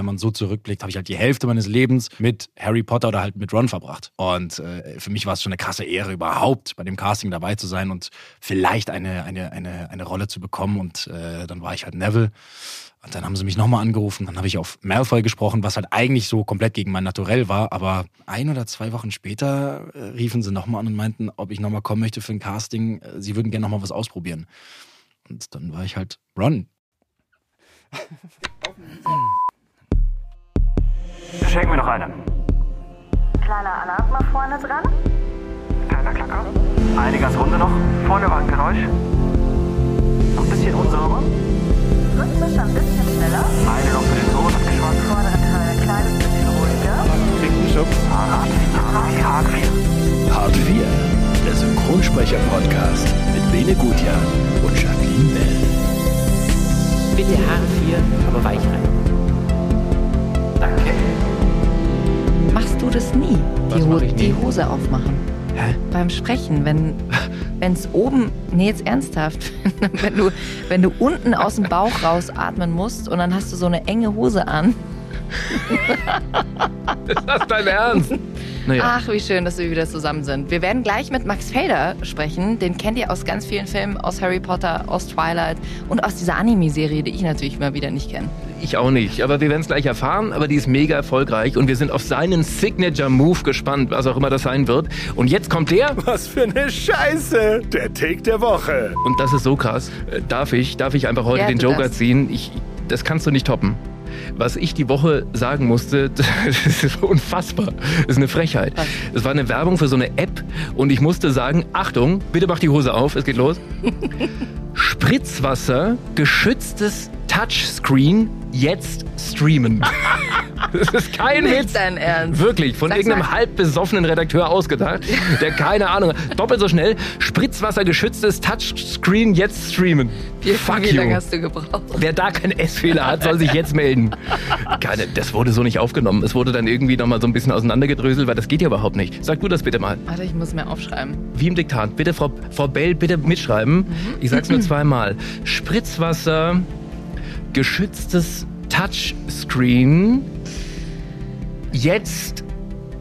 wenn man so zurückblickt, habe ich halt die Hälfte meines Lebens mit Harry Potter oder halt mit Ron verbracht. Und äh, für mich war es schon eine krasse Ehre, überhaupt bei dem Casting dabei zu sein und vielleicht eine, eine, eine, eine Rolle zu bekommen. Und äh, dann war ich halt Neville. Und dann haben sie mich nochmal angerufen, dann habe ich auf Malfoy gesprochen, was halt eigentlich so komplett gegen mein Naturell war. Aber ein oder zwei Wochen später äh, riefen sie nochmal an und meinten, ob ich nochmal kommen möchte für ein Casting. Äh, sie würden gerne nochmal was ausprobieren. Und dann war ich halt Ron. Schenken wir noch eine. Kleiner Alarm mal vorne dran. Kleiner Klacker. Eine ganz runde noch. Vorne war ein Geräusch. Noch ein bisschen unsauber. Rhythmisch ein bisschen schneller. Eine noch für den Ton abgeschwommen. Vordere Teil ein kleines bisschen ruhiger. Hart 4. Hart 4. Hart 4, der Synchronsprecher-Podcast mit Bene Gutjahr und Jacqueline Bell. Bitte Haare 4, aber weich rein. Danke. Machst du das nie? Die, Ho nie? die Hose aufmachen. Hä? Beim Sprechen, wenn es oben, nee, jetzt ernsthaft, wenn du, wenn du unten aus dem Bauch rausatmen musst und dann hast du so eine enge Hose an. Ist das dein Ernst? Naja. Ach, wie schön, dass wir wieder zusammen sind. Wir werden gleich mit Max Felder sprechen. Den kennt ihr aus ganz vielen Filmen, aus Harry Potter, aus Twilight und aus dieser Anime-Serie, die ich natürlich mal wieder nicht kenne. Ich auch nicht, aber wir werden es gleich erfahren. Aber die ist mega erfolgreich und wir sind auf seinen Signature-Move gespannt, was auch immer das sein wird. Und jetzt kommt der Was für eine Scheiße! Der Take der Woche. und das ist so krass. Äh, Darf ich, darf ich einfach heute Ja, den Joker das. ziehen? Ich, das kannst du nicht toppen. Was ich die Woche sagen musste, das ist unfassbar. Das ist eine Frechheit. Es war eine Werbung für so eine App und ich musste sagen, Achtung, bitte mach die Hose auf, es geht los. Spritzwasser, geschütztes Touchscreen, jetzt streamen. Das ist kein Nicht Witz. dein Ernst. Wirklich, von Sag's irgendeinem mal. halb besoffenen Redakteur ausgedacht, der keine Ahnung hat. Doppelt so schnell, spritzwassergeschütztes Touchscreen jetzt streamen. Wie, Fuck wie lange hast du gebraucht? Wer da keinen S-Fehler hat, soll sich jetzt melden. Keine, das wurde so nicht aufgenommen. Es wurde dann irgendwie nochmal so ein bisschen auseinandergedröselt, weil das geht ja überhaupt nicht. Sag du das bitte mal. Warte, ich muss mir aufschreiben. Wie im Diktat. Bitte, Frau, Frau Bell, bitte mitschreiben. Ich sag's nur zweimal. Spritzwasser, geschütztes Touchscreen, jetzt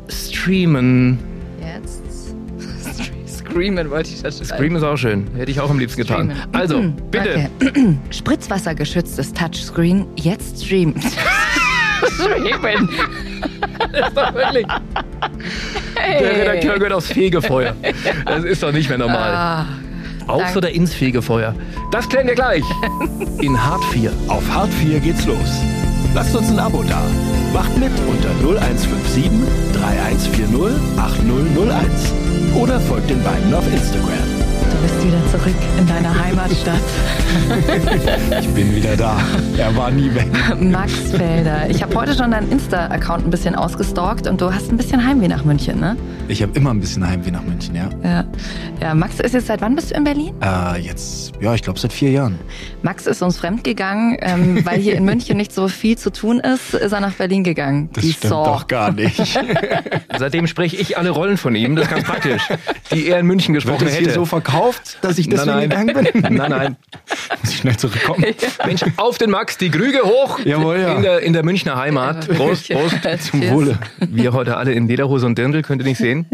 streamen. Jetzt. Screamen wollte ich das schreiben. Scream ist auch schön. Hätte ich auch am liebsten getan. Streamen. Also, bitte. Okay. Spritzwassergeschütztes Touchscreen, jetzt streamen. streamen. Das ist doch wirklich. Der Redakteur gehört aufs Fegefeuer. Das ist doch nicht mehr normal. Ah, Aufs danke. oder ins Fegefeuer? Das klären wir gleich. In Hart 4. Auf Hart 4 geht's los. Lasst uns ein Abo da. Macht mit unter 0157 3140 8001. Oder folgt den beiden auf Instagram. Du bist wieder zurück in deiner Heimatstadt. Ich bin wieder da. Er war nie weg. Max Felder. Ich habe heute schon deinen Insta-Account ein bisschen ausgestalkt und du hast ein bisschen Heimweh nach München, ne? Ich habe immer ein bisschen Heimweh nach München, ja. Ja. Ja, Max ist jetzt seit wann bist du in Berlin? Äh, jetzt, ja, ich glaube seit vier Jahren. Max ist uns fremdgegangen, ähm, weil hier in München nicht so viel zu tun ist, ist er nach Berlin gegangen. Das Die stimmt Sau. doch gar nicht. Seitdem spreche ich alle Rollen von ihm. Das ist ganz praktisch. Die er in München Wird gesprochen es hier hätte. so verkauft, dass ich deswegen nein, nein. gegangen bin? Nein, nein. Muss ich schnell zurückkommen. Mensch, auf den Max, die Krüge hoch. Jawohl, ja. In der, in der Münchner Heimat. Prost, Prost. Zum Wohle. Wir heute alle in Lederhose und Dirndl, könnt ihr nicht sehen.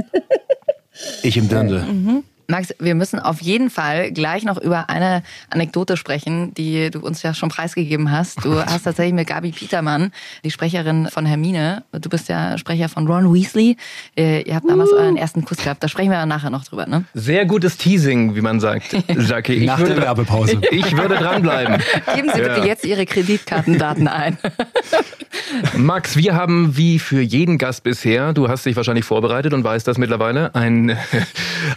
Ich im Dirndl. Max, wir müssen auf jeden Fall gleich noch über eine Anekdote sprechen, die du uns ja schon preisgegeben hast. Du hast tatsächlich mit Gabi Petermann, die Sprecherin von Hermine, du bist ja Sprecher von Ron Weasley. Ihr habt damals euren ersten Kuss gehabt. Da sprechen wir ja nachher noch drüber, ne? Sehr gutes Teasing, wie man sagt, Jackie. Ich Nach würde, der Werbepause. Ich würde dranbleiben. Geben Sie bitte Ja. jetzt Ihre Kreditkartendaten ein. Max, wir haben wie für jeden Gast bisher, du hast dich wahrscheinlich vorbereitet und weißt das mittlerweile, einen,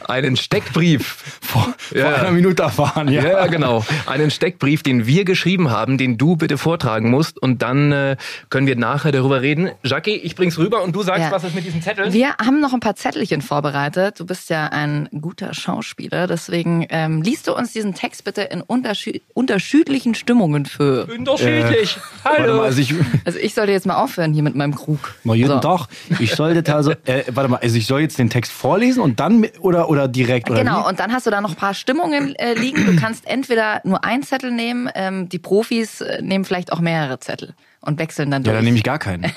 einen Steckbrief. Vor, Ja. vor einer Minute erfahren, ja. Ja, genau. Einen Steckbrief, den wir geschrieben haben, den du bitte vortragen musst und dann äh, können wir nachher darüber reden. Jackie, ich bring's rüber und du sagst, Ja. was ist mit diesem Zettel? Wir haben noch ein paar Zettelchen vorbereitet. Du bist ja ein guter Schauspieler, deswegen ähm, liest du uns diesen Text bitte in unterschied unterschiedlichen Stimmungen für. Unterschiedlich. Warte Hallo. mal, also ich, Also ich sollte jetzt mal aufhören hier mit meinem Krug. Mal jeden So. Tag. Ich sollte also, äh, warte mal, also ich soll jetzt den Text vorlesen und dann oder oder direkt Genau, wie? und dann hast du da noch ein paar Stimmungen äh, liegen. Du kannst entweder nur einen Zettel nehmen, ähm, die Profis äh, nehmen vielleicht auch mehrere Zettel und wechseln dann Ja, durch. dann nehme ich gar keinen.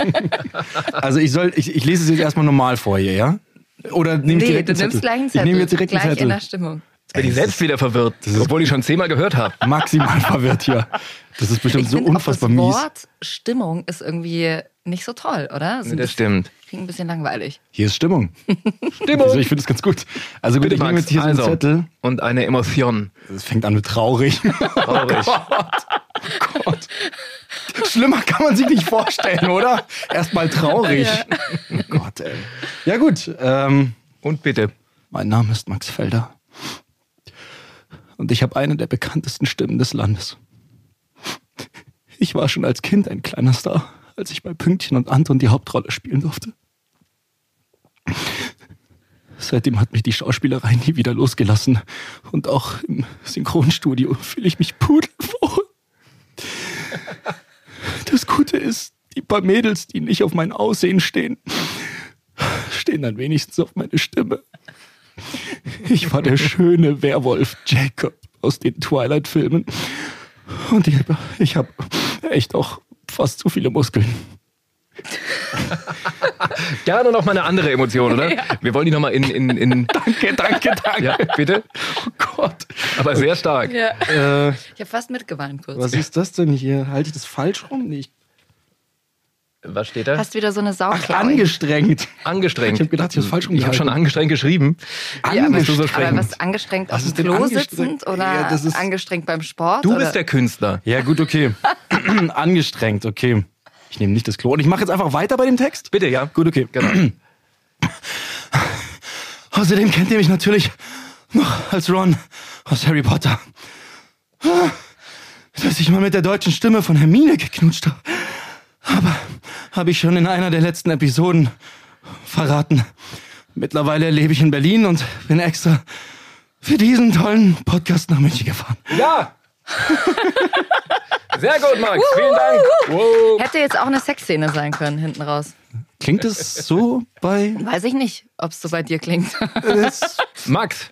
also ich soll, ich, ich lese es jetzt erstmal normal vor hier, ja? Oder nehme ich nee, direkt du einen Zettel? nimmst gleich einen Zettel. Ich nehme jetzt direkt gleich einen in Zettel. der Stimmung. Bin ich selbst wieder verwirrt, obwohl ich schon zehnmal gehört habe. Maximal verwirrt hier. Das ist bestimmt Ich so auch unfassbar das mies. Wort Stimmung ist irgendwie nicht so toll, oder? Ist ein Das stimmt. Klingt ein bisschen langweilig. Hier ist Stimmung. Stimmung. Also ich finde es ganz gut. Also gut, Bitte, ich nehme jetzt hier so einen also, Zettel. und eine Emotion. Das fängt an mit traurig. Traurig. Schlimmer kann man sich nicht vorstellen, oder? Erstmal traurig. Oh Gott, ey. Ja gut, ähm, Und bitte. Mein Name ist Max Felder. Und ich habe eine der bekanntesten Stimmen des Landes. Ich war schon als Kind ein kleiner Star, als ich bei Pünktchen und Anton die Hauptrolle spielen durfte. Seitdem hat mich die Schauspielerei nie wieder losgelassen. Und auch im Synchronstudio fühle ich mich pudelwohl. Das Gute ist, die paar Mädels, die nicht auf mein Aussehen stehen, stehen dann wenigstens auf meine Stimme. Ich war der schöne Werwolf Jacob aus den Twilight-Filmen. Und ich, ich habe echt auch fast zu viele Muskeln. Gerne noch mal eine andere Emotion, oder? Wir wollen die noch mal in, in, in Danke, danke, danke. ja, bitte. Oh Gott. Aber sehr stark. Ja. Äh, Ich habe fast mitgeweint kurz. was ist das denn hier? Halte ich das falsch rum? Nee, ich, Was steht da? Hast wieder so eine ach, Sauklaue. angestrengt. angestrengt. Ich hab gedacht, ich hab's falsch Ich habe schon angestrengt geschrieben. ja, aber, Bist du so aber was angestrengt Was auf dem Klo angestrengt? sitzend oder Ja, das ist- angestrengt beim Sport? Du oder? bist der Künstler. Ja, gut, okay. angestrengt, okay. Ich nehme nicht das Klo. Und ich mache jetzt einfach weiter bei dem Text? Bitte, ja. Gut, okay. Genau. Außerdem kennt ihr mich natürlich noch als Ron aus Harry Potter. Dass ich mal mit der deutschen Stimme von Hermine geknutscht habe. Aber habe ich schon in einer der letzten Episoden verraten. Mittlerweile lebe ich in Berlin und bin extra für diesen tollen Podcast nach München gefahren. Ja! Sehr gut, Max. Vielen Dank. Wow. Hätte jetzt auch eine Sexszene sein können, hinten raus. Klingt es so bei... Weiß ich nicht, ob es so bei dir klingt. Max,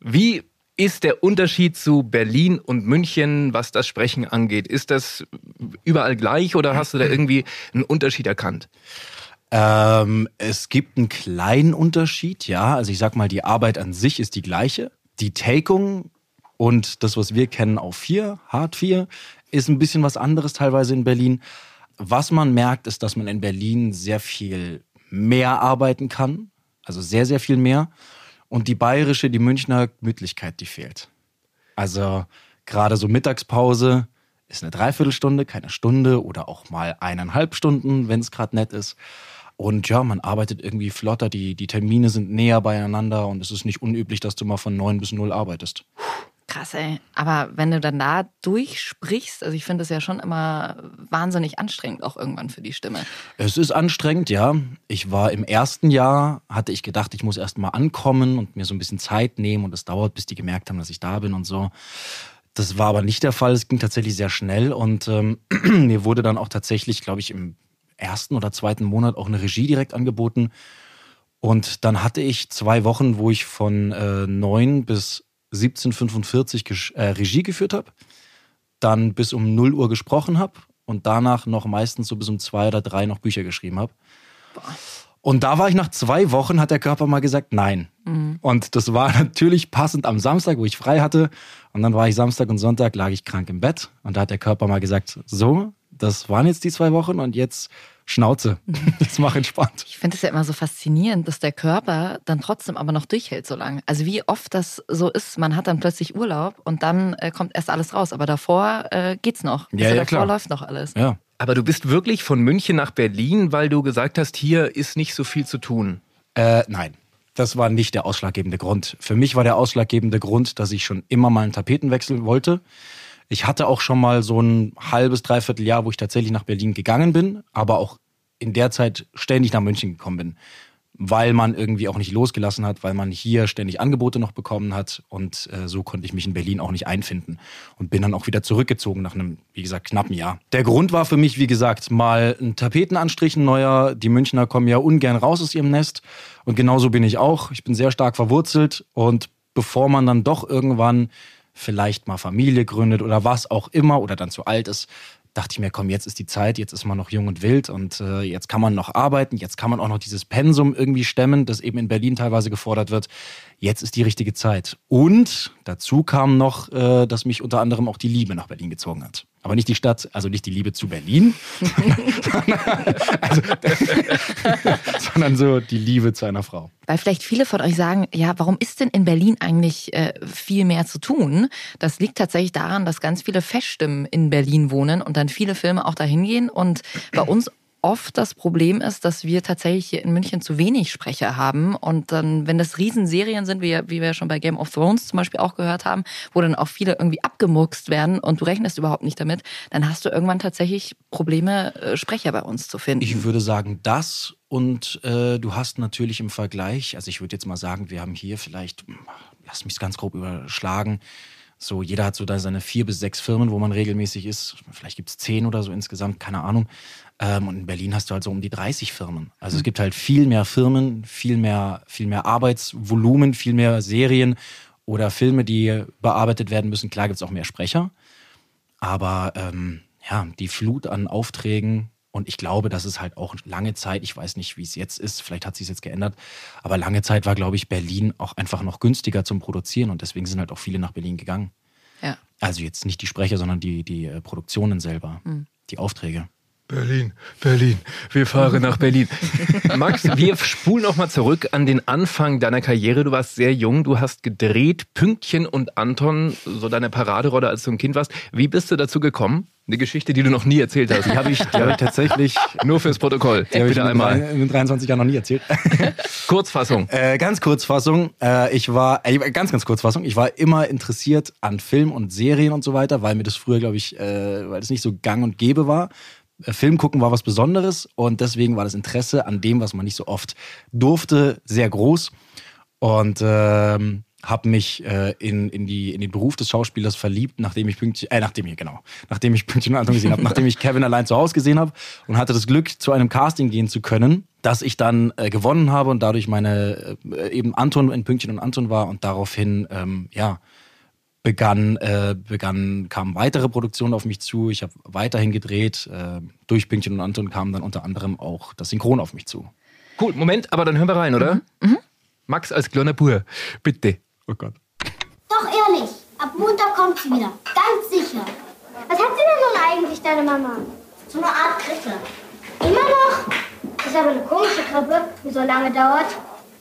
wie ist der Unterschied zu Berlin und München, was das Sprechen angeht? Ist das überall gleich oder hast du da irgendwie einen Unterschied erkannt? Ähm, es gibt einen kleinen Unterschied, ja. Also ich sag mal, die Arbeit an sich ist die gleiche. Die Takung und das, was wir kennen auf 4, Hard 4, ist ein bisschen was anderes teilweise in Berlin. Was man merkt, ist, dass man in Berlin sehr viel mehr arbeiten kann. Also sehr, sehr viel mehr. Und die bayerische, die Münchner Gemütlichkeit, die fehlt. Also gerade so Mittagspause ist eine Dreiviertelstunde, keine Stunde oder auch mal eineinhalb Stunden, wenn es gerade nett ist. Und ja, man arbeitet irgendwie flotter, die, die Termine sind näher beieinander und es ist nicht unüblich, dass du mal von neun bis null arbeitest. Krass, ey. Aber wenn du dann da durchsprichst, also ich finde es ja schon immer wahnsinnig anstrengend, auch irgendwann für die Stimme. Es ist anstrengend, ja. Ich war im ersten Jahr, hatte ich gedacht, ich muss erst mal ankommen und mir so ein bisschen Zeit nehmen und es dauert, bis die gemerkt haben, dass ich da bin und so. Das war aber nicht der Fall. Es ging tatsächlich sehr schnell und ähm, mir wurde dann auch tatsächlich, glaube ich, im ersten oder zweiten Monat auch eine Regie direkt angeboten. Und dann hatte ich zwei Wochen, wo ich von äh, 9 bis 17.45 gesch- äh, Regie geführt habe, dann bis um 0 Uhr gesprochen habe und danach noch meistens so bis um zwei oder drei noch Bücher geschrieben habe. Und da war ich nach zwei Wochen, hat der Körper mal gesagt, nein. Und das war natürlich passend am Samstag, wo ich frei hatte. Und dann war ich Samstag und Sonntag, lag ich krank im Bett. Und da hat der Körper mal gesagt, so, das waren jetzt die zwei Wochen und jetzt Schnauze. Jetzt mach entspannt. Ich finde es ja immer so faszinierend, dass der Körper dann trotzdem aber noch durchhält so lange. Also wie oft das so ist, man hat dann plötzlich Urlaub und dann äh, kommt erst alles raus. Aber davor äh, geht's noch. Ja, also ja, davor klar. läuft noch alles. Ja. Aber du bist wirklich von München nach Berlin, weil du gesagt hast, hier ist nicht so viel zu tun. Äh, nein, das war nicht der ausschlaggebende Grund. Für mich war der ausschlaggebende Grund, dass ich schon immer mal einen Tapetenwechsel wollte. Ich hatte auch schon mal so ein halbes, dreiviertel Jahr, wo ich tatsächlich nach Berlin gegangen bin, aber auch in der Zeit ständig nach München gekommen bin. weil man irgendwie auch nicht losgelassen hat, weil man hier ständig Angebote noch bekommen hat und äh, so konnte ich mich in Berlin auch nicht einfinden und bin dann auch wieder zurückgezogen nach einem, wie gesagt, knappen Jahr. Der Grund war für mich, wie gesagt, mal ein Tapetenanstrich, ein neuer. Die Münchner kommen ja ungern raus aus ihrem Nest und genauso bin ich auch. Ich bin sehr stark verwurzelt und bevor man dann doch irgendwann vielleicht mal Familie gründet oder was auch immer oder dann zu alt ist, dachte ich mir, komm, jetzt ist die Zeit, jetzt ist man noch jung und wild und äh, jetzt kann man noch arbeiten, jetzt kann man auch noch dieses Pensum irgendwie stemmen, das eben in Berlin teilweise gefordert wird. Jetzt ist die richtige Zeit. Und dazu kam noch, äh, dass mich unter anderem auch die Liebe nach Berlin gezogen hat. Aber nicht die Stadt, also nicht die Liebe zu Berlin, also, sondern so die Liebe zu einer Frau. Weil vielleicht viele von euch sagen, ja, warum ist denn in Berlin eigentlich äh, viel mehr zu tun? Das liegt tatsächlich daran, dass ganz viele Feststimmen in Berlin wohnen und dann viele Filme auch dahin gehen. Und bei uns oft das Problem ist, dass wir tatsächlich hier in München zu wenig Sprecher haben. Und dann, wenn das Riesenserien sind, wie, wie wir schon bei Game of Thrones zum Beispiel auch gehört haben, wo dann auch viele irgendwie abgemurkst werden und du rechnest überhaupt nicht damit, dann hast du irgendwann tatsächlich Probleme, äh, Sprecher bei uns zu finden. Ich würde sagen, das und äh, du hast natürlich im Vergleich, also ich würde jetzt mal sagen, wir haben hier vielleicht, lass mich es ganz grob überschlagen, so jeder hat so da seine vier bis sechs Firmen, wo man regelmäßig ist. Vielleicht gibt es zehn oder so insgesamt, keine Ahnung. Ähm, und in Berlin hast du halt so um die 30 Firmen. Also es gibt halt viel mehr Firmen, viel mehr, viel mehr Arbeitsvolumen, viel mehr Serien oder Filme, die bearbeitet werden müssen. Klar gibt es auch mehr Sprecher. Aber ähm, ja, die Flut an Aufträgen und ich glaube, dass es halt auch lange Zeit, ich weiß nicht, wie es jetzt ist, vielleicht hat sich jetzt geändert, aber lange Zeit war, glaube ich, Berlin auch einfach noch günstiger zum Produzieren und deswegen sind halt auch viele nach Berlin gegangen. Ja. Also jetzt nicht die Sprecher, sondern die, die äh, Produktionen selber, die Aufträge. Berlin, Berlin, wir fahren nach Berlin. Max, wir spulen noch mal zurück an den Anfang deiner Karriere. Du warst sehr jung, du hast gedreht, Pünktchen und Anton, so deine Paraderolle, als du ein Kind warst. Wie bist du dazu gekommen? Eine Geschichte, die du noch nie erzählt hast. Die habe ich, die hab ich tatsächlich, Nur fürs Protokoll. die habe ich mit, einmal. drei- mit 23 Jahren noch nie erzählt. Kurzfassung. Äh, ganz Kurzfassung. Äh, ich war, äh, ganz, ganz Kurzfassung. Ich war immer interessiert an Film und Serien und so weiter, weil mir das früher, glaube ich, äh, weil es nicht so gang und gäbe war. Äh, Film gucken war was Besonderes und deswegen war das Interesse an dem, was man nicht so oft durfte, sehr groß. Und ähm, habe mich äh, in, in, die, in den Beruf des Schauspielers verliebt, nachdem ich Pünktchen, äh, nachdem ich, genau, nachdem ich Pünktchen und Anton gesehen habe, nachdem ich Kevin allein zu Hause gesehen habe und hatte das Glück, zu einem Casting gehen zu können, dass ich dann äh, gewonnen habe und dadurch meine äh, eben Anton in Pünktchen und Anton war und daraufhin, ähm, ja, begann, äh, begann, kamen weitere Produktionen auf mich zu. Ich habe weiterhin gedreht. Äh, durch Pünktchen und Anton kam dann unter anderem auch das Synchron auf mich zu. Cool, Moment, aber dann hören wir rein, oder? Max als kleiner Bur, bitte. Oh Gott. Doch ehrlich, ab Montag kommt sie wieder. Ganz sicher. Was hat sie denn nun eigentlich, deine Mama? So eine Art Grippe. Immer noch? Ist aber eine komische Grippe, die so lange dauert.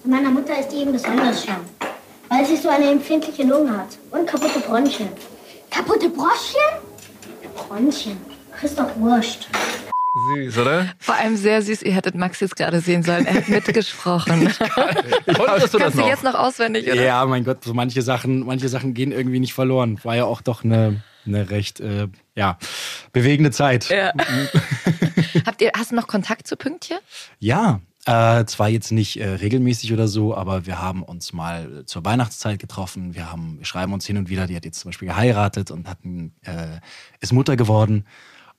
Bei meiner Mutter ist die eben besonders schlimm. Weil sie so eine empfindliche Lunge hat. Und kaputte Bronchien. Kaputte Bronchien? Bronchien. Ist doch wurscht. Süß, oder? Vor allem sehr süß, ihr hättet Max jetzt gerade sehen sollen. Er hat mitgesprochen. Konntest du das Kannst du noch? jetzt noch auswendig, oder? Ja, mein Gott, so manche Sachen, manche Sachen gehen irgendwie nicht verloren. War ja auch doch eine, eine recht, äh, ja, bewegende Zeit. Ja. Habt ihr, hast du noch Kontakt zu Pünktchen? Ja, äh, zwar jetzt nicht äh, regelmäßig oder so, aber wir haben uns mal zur Weihnachtszeit getroffen. Wir haben, wir schreiben uns hin und wieder. Die hat jetzt zum Beispiel geheiratet und hat, äh, ist Mutter geworden.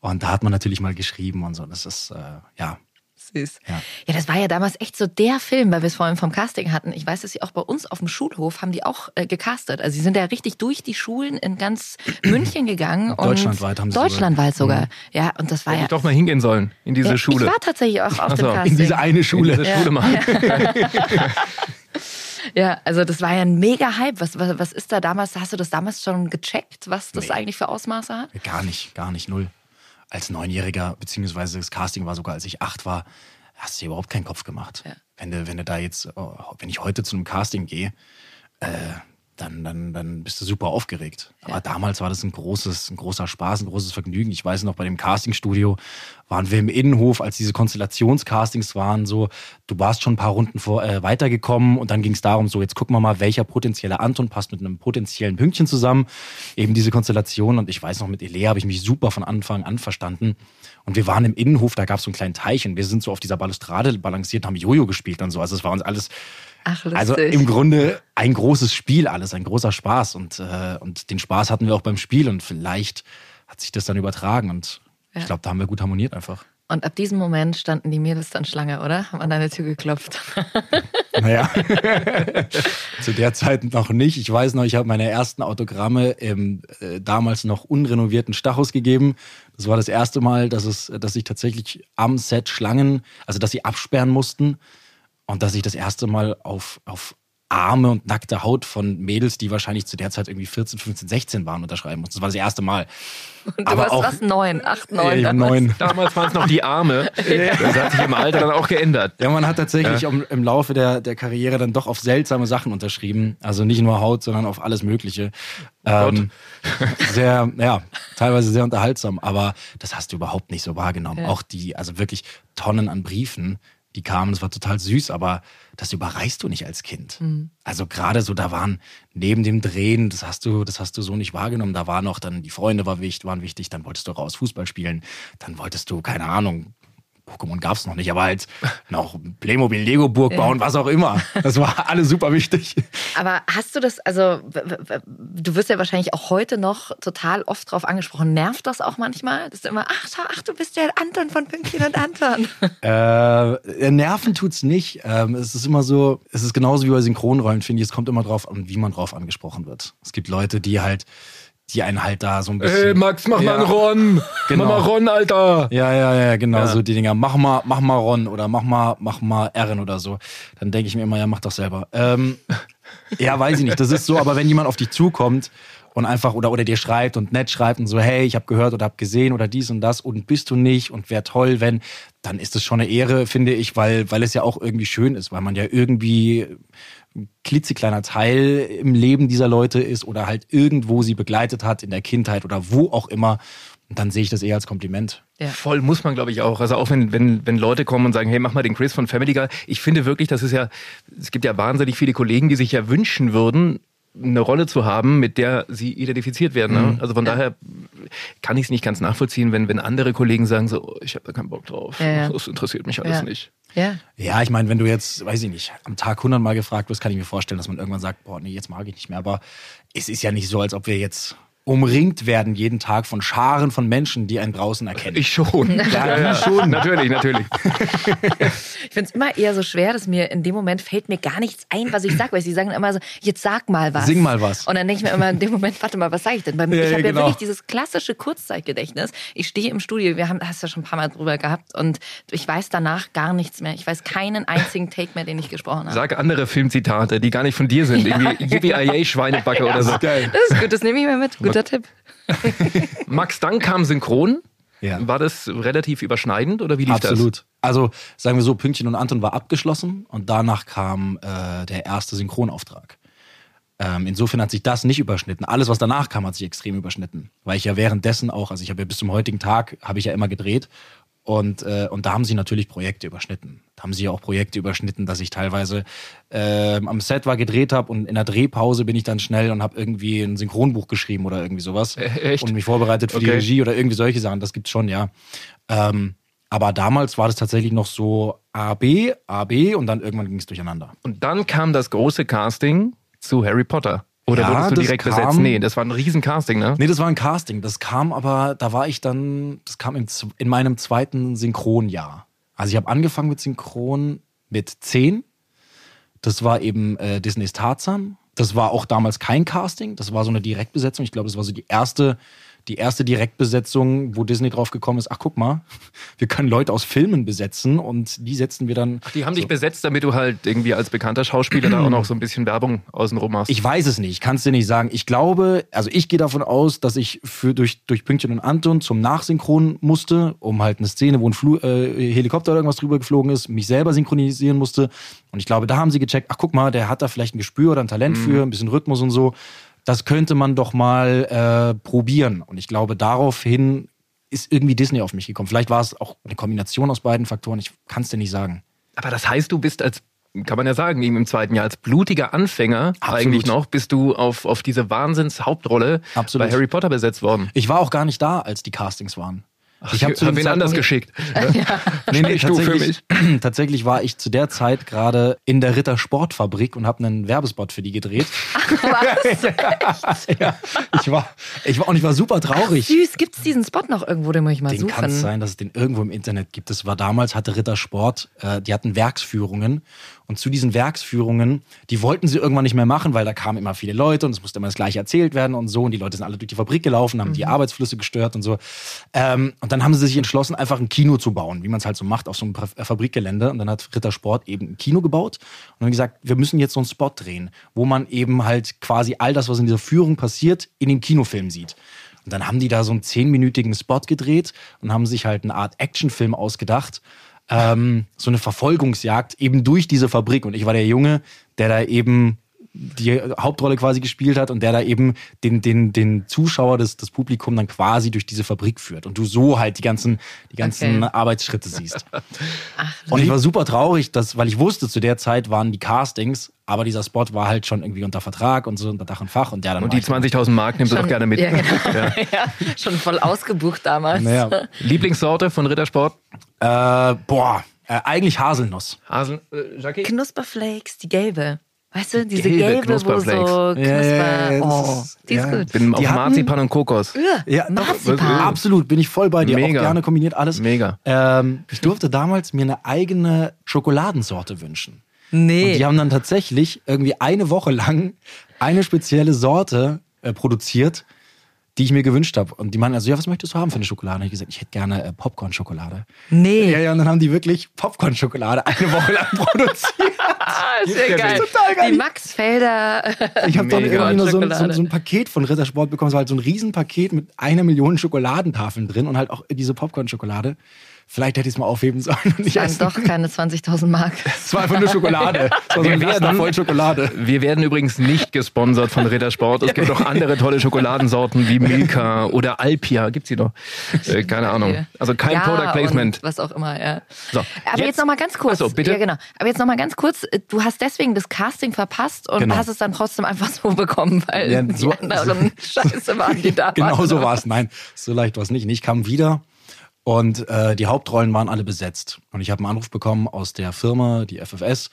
Und da hat man natürlich mal geschrieben und so. Das ist äh, ja Süß. Ja. Ja, das war ja damals echt so der Film, weil wir es vorhin vom Casting hatten. Ich weiß, dass sie auch bei uns auf dem Schulhof haben die auch äh, gecastet. Also sie sind ja richtig durch die Schulen in ganz München gegangen. Deutschlandweit haben sie sogar. Deutschlandweit sogar. Ja, und das war Hätte ja. ich doch mal hingehen sollen in diese ja, Schule. Ich war tatsächlich auch auf Ach dem Casting. in diese eine Schule. In diese Schule mal. Ja, also das war ja ein mega Hype. Was, was, was ist da damals? Hast du das damals schon gecheckt, was das Nee. eigentlich für Ausmaße hat? Gar nicht, gar nicht, null. Als Neunjähriger, beziehungsweise das Casting war sogar, als ich acht war, hast du dir überhaupt keinen Kopf gemacht. Ja. Wenn du, wenn du da jetzt, oh, wenn ich heute zu einem Casting gehe, äh, dann, dann, dann bist du super aufgeregt. Aber damals war das ein großes, ein großer Spaß, ein großes Vergnügen. Ich weiß noch, bei dem Castingstudio waren wir im Innenhof, als diese Konstellationscastings waren, so, du warst schon ein paar Runden vor, äh, weitergekommen und dann ging es darum, so, jetzt gucken wir mal, welcher potenzielle Anton passt mit einem potenziellen Pünktchen zusammen. Eben diese Konstellation. Und ich weiß noch, mit Elea habe ich mich super von Anfang an verstanden. Und wir waren im Innenhof, da gab es so einen kleinen Teich und wir sind so auf dieser Balustrade balanciert, haben Jojo gespielt und so. Also es war uns alles Ach, lustig. also im Grunde ein großes Spiel alles, ein großer Spaß. Und, äh, und den Spaß hatten wir auch beim Spiel und vielleicht hat sich das dann übertragen. Und ich Ja. glaube, da haben wir gut harmoniert einfach. Und ab diesem Moment standen die Mädels dann Schlange, oder? Haben an deine Tür geklopft. Naja, zu der Zeit noch nicht. Ich weiß noch, ich habe meine ersten Autogramme im äh, damals noch unrenovierten Stachus gegeben. Das war das erste Mal, dass es, dass ich tatsächlich am Set Schlangen, also dass sie absperren mussten und dass ich das erste Mal auf, auf Arme und nackte Haut von Mädels, die wahrscheinlich zu der Zeit irgendwie 14, 15, 16 waren, unterschreiben musste. Das war das erste Mal. Und du Aber warst auch- was? Neun, acht, neun. Äh, damals. neun. Damals waren es noch die Arme. Das hat sich im Alter dann auch geändert. Ja, man hat tatsächlich im, im Laufe der, der Karriere dann doch auf seltsame Sachen unterschrieben. Also nicht nur Haut, sondern auf alles Mögliche. Ähm, sehr, ja, teilweise sehr unterhaltsam, aber das hast du überhaupt nicht so wahrgenommen. Ja. Auch die, also wirklich Tonnen an Briefen, die kamen, das war total süß, aber das überreichst du nicht als Kind. Also gerade so, da waren neben dem Drehen, das hast du, das hast du so nicht wahrgenommen. Da war noch dann die Freunde war wichtig, waren wichtig, dann wolltest du raus Fußball spielen, dann wolltest du, keine Ahnung, Pokémon gab's noch nicht, aber halt noch Playmobil, Lego Burg bauen, was auch immer. Das war alles super wichtig. Aber hast du das, also du wirst ja wahrscheinlich auch heute noch total oft drauf angesprochen. Nervt das auch manchmal? Dass du immer, ach, ach, du bist der Anton von Pünktchen und Anton. Äh, Nerven tut's nicht. Ähm, es ist immer so, es ist genauso wie bei Synchronrollen, finde ich. Es kommt immer drauf an, wie man drauf angesprochen wird. Es gibt Leute, die halt, die einen halt da so ein bisschen. Hey Max, mach Ja. mal einen Ron. Genau. Mach mal Ron, Alter. Ja, ja, ja, genau, Ja. so die Dinger. Mach mal, mach mal Ron oder mach mal, mach mal Erin oder so. Dann denke ich mir immer, ja, mach doch selber. Ähm, ja, weiß ich nicht. Das ist so, aber wenn jemand auf dich zukommt und einfach oder, oder dir schreibt und nett schreibt und so, hey, ich habe gehört oder habe gesehen oder dies und das und bist du nicht und wäre toll, wenn, dann ist es schon eine Ehre, finde ich, weil, weil es ja auch irgendwie schön ist, weil man ja irgendwie ein klitzekleiner Teil im Leben dieser Leute ist oder halt irgendwo sie begleitet hat in der Kindheit oder wo auch immer. Und dann sehe ich das eher als Kompliment. Ja. Voll muss man, glaube ich, auch. Also auch wenn, wenn, wenn Leute kommen und sagen, hey, mach mal den Chris von Family Guy. Ich finde wirklich, das ist ja, es gibt ja wahnsinnig viele Kollegen, die sich ja wünschen würden, eine Rolle zu haben, mit der sie identifiziert werden. Ne? Also von daher kann ich es nicht ganz nachvollziehen, wenn, wenn andere Kollegen sagen so, oh, ich habe da keinen Bock drauf. Ja, ja. Das interessiert mich alles Ja. nicht. Ja. Ja, ich meine, wenn du jetzt, weiß ich nicht, am Tag 100 Mal gefragt wirst, kann ich mir vorstellen, dass man irgendwann sagt, boah, nee, jetzt mag ich nicht mehr. Aber es ist ja nicht so, als ob wir jetzt umringt werden jeden Tag von Scharen von Menschen, die einen draußen erkennen. Ich schon. Ja, du schon. Natürlich, natürlich. Ich finde es immer eher so schwer, dass mir in dem Moment fällt mir gar nichts ein, was ich sage, weil sie sagen immer so, jetzt sag mal was. Sing mal was. Und dann denke ich mir immer in dem Moment, warte mal, was sage ich denn? Bei mir, Ja, ich ja, habe ja genau. wirklich dieses klassische Kurzzeitgedächtnis. Ich stehe im Studio, wir haben, hast ja schon ein paar Mal drüber gehabt und ich weiß danach gar nichts mehr. Ich weiß keinen einzigen Take mehr, den ich gesprochen habe. Sag andere Filmzitate, die gar nicht von dir sind. Irgendwie Yippie Schweinebacke oder so. geil. Das ist gut, das nehme ich mir mit. Guter Tipp. Max, dann kam Synchron. Ja. War das relativ überschneidend oder wie lief Absolut. Also sagen wir so, Pünktchen und Anton war abgeschlossen und danach kam äh, der erste Synchronauftrag. Ähm, insofern hat sich das nicht überschnitten. Alles, was danach kam, hat sich extrem überschnitten. Weil ich ja währenddessen auch, also ich habe ja bis zum heutigen Tag, habe ich ja immer gedreht. Und, äh, und da haben sie natürlich Projekte überschnitten. Da haben sie ja auch Projekte überschnitten, dass ich teilweise ähm, am Set war, gedreht habe und in der Drehpause bin ich dann schnell und habe irgendwie ein Synchronbuch geschrieben oder irgendwie sowas. Äh, echt? Und mich vorbereitet für die Okay. Regie oder irgendwie solche Sachen. Das gibt's schon, ja. Ähm, aber damals war das tatsächlich noch so A, B, A, B und dann irgendwann ging es durcheinander. Und dann kam das große Casting zu Harry Potter. Oder Ja, wurdest du direkt kam- besetzt? Nee, das war ein riesen Casting, ne? Nee, das war ein Casting. Das kam aber, da war ich dann, das kam im, z- in meinem zweiten Synchronjahr. Also ich habe angefangen mit Synchron mit 10. Das war eben äh, Disneys Tarzan. Das war auch damals kein Casting. Das war so eine Direktbesetzung. Ich glaube, das war so die erste die erste Direktbesetzung, wo Disney drauf gekommen ist, ach guck mal, wir können Leute aus Filmen besetzen und die setzen wir dann. Ach, die haben dich besetzt, damit du halt irgendwie als bekannter Schauspieler da auch noch so ein bisschen Werbung außenrum hast. Ich weiß es nicht, ich kann es dir nicht sagen. Ich glaube, also ich gehe davon aus, dass ich für durch, durch Pünktchen und Anton zum Nachsynchron musste, um halt eine Szene, wo ein Flu äh, Helikopter oder irgendwas drüber geflogen ist, mich selber synchronisieren musste. Und ich glaube, da haben sie gecheckt, ach guck mal, der hat da vielleicht ein Gespür oder ein Talent für, ein bisschen Rhythmus und so. Das könnte man doch mal äh, probieren. Und ich glaube, daraufhin ist irgendwie Disney auf mich gekommen. Vielleicht war es auch eine Kombination aus beiden Faktoren. Ich kann es dir nicht sagen. Aber das heißt, du bist als, kann man ja sagen, eben im zweiten Jahr als blutiger Anfänger Absolut. eigentlich noch, bist du auf, auf diese Wahnsinns-Hauptrolle Absolut. bei Harry Potter besetzt worden. Ich war auch gar nicht da, als die Castings waren. Ich habe zu wen anders geschickt. Nee, nee, für tatsächlich, tatsächlich war ich zu der Zeit gerade in der Ritter Sportfabrik und habe einen Werbespot für die gedreht. ja, ich war, ich war und ich war super traurig. Süß, gibt's diesen Spot noch irgendwo, den muss ich mal Den kann es suchen. sein, dass es den irgendwo im Internet gibt. Das war damals, hatte Ritter Sport, äh, die hatten Werksführungen. Und zu diesen Werksführungen, die wollten sie irgendwann nicht mehr machen, weil da kamen immer viele Leute und es musste immer das Gleiche erzählt werden und so. Und die Leute sind alle durch die Fabrik gelaufen, haben die Arbeitsflüsse gestört und so. Ähm, und dann haben sie sich entschlossen, einfach ein Kino zu bauen, wie man es halt so macht auf so einem äh, Fabrikgelände. Und dann hat Ritter Sport eben ein Kino gebaut und haben gesagt, wir müssen jetzt so einen Spot drehen, wo man eben halt quasi all das, was in dieser Führung passiert, in dem Kinofilm sieht. Und dann haben die da so einen zehnminütigen Spot gedreht und haben sich halt eine Art Actionfilm ausgedacht. Ähm, so eine Verfolgungsjagd eben durch diese Fabrik. Und ich war der Junge, der da eben die Hauptrolle quasi gespielt hat und der da eben den, den, den Zuschauer, das, das Publikum dann quasi durch diese Fabrik führt. Und du so halt die ganzen, die ganzen Okay. Arbeitsschritte siehst. und ich war super traurig, dass, weil ich wusste, zu der Zeit waren die Castings, aber dieser Spot war halt schon irgendwie unter Vertrag und so unter Dach und Fach. Und, ja, dann Und die ich dann- 20.000 Mark nimmst du doch gerne mit. Ja, genau. Ja. ja, schon voll ausgebucht damals. Naja, Lieblingssorte von Rittersport? Äh, boah, äh, eigentlich Haselnuss. Hasel, äh, Jackie? Knusperflakes, die gelbe. Weißt du, diese gelbe gelbe, wo so Knusper... Ja, oh, ist- die ist ja. gut. Bin auf Die hatten- Marzipan und Kokos. Ja, Marzipan. absolut, bin ich voll bei dir. Mega. Auch gerne kombiniert alles. Mega. Ähm, ich durfte damals mir eine eigene Schokoladensorte wünschen. Und Nee. die haben dann tatsächlich irgendwie eine Woche lang eine spezielle Sorte äh, produziert, die ich mir gewünscht habe. Und die meinen also, ja, was möchtest du haben für eine Schokolade? Und ich gesagt, ich hätte gerne äh, Popcorn-Schokolade. Nee. Ja, ja, und dann haben die wirklich Popcorn-Schokolade eine Woche lang produziert. Ah, ist ja geil. Total geil. Die Maxfelder... Ich habe dann irgendwie nur so, ein- so, so ein Paket von Rittersport bekommen. Es war halt so ein Riesenpaket mit einer Million Schokoladentafeln drin und halt auch diese Popcorn-Schokolade. Vielleicht hätte ich es mal aufheben sollen und nicht Dann essen. doch keine 20.000 Mark. Es war einfach nur Schokolade. Es war so ein Wir werden- voll Schokolade. Wir werden übrigens nicht gesponsert von Rittersport. Es gibt auch andere tolle Schokoladensorten wie Milka oder Alpia. Gibt's die noch? Äh, keine Ahnung. Also kein ja, Product Placement. Was auch immer, ja. So, Aber jetzt, jetzt- noch mal ganz kurz. Ach so, bitte. Ja, genau. Aber jetzt noch mal ganz kurz. Du hast deswegen das Casting verpasst und Genau. hast es dann trotzdem einfach so bekommen, weil Ja, die so- anderen Scheiße waren, die da waren. Genau so war es. Nein, so leicht war es nicht. Ich kam wieder und äh, die Hauptrollen waren alle besetzt. Und ich habe einen Anruf bekommen aus der Firma, die FFS,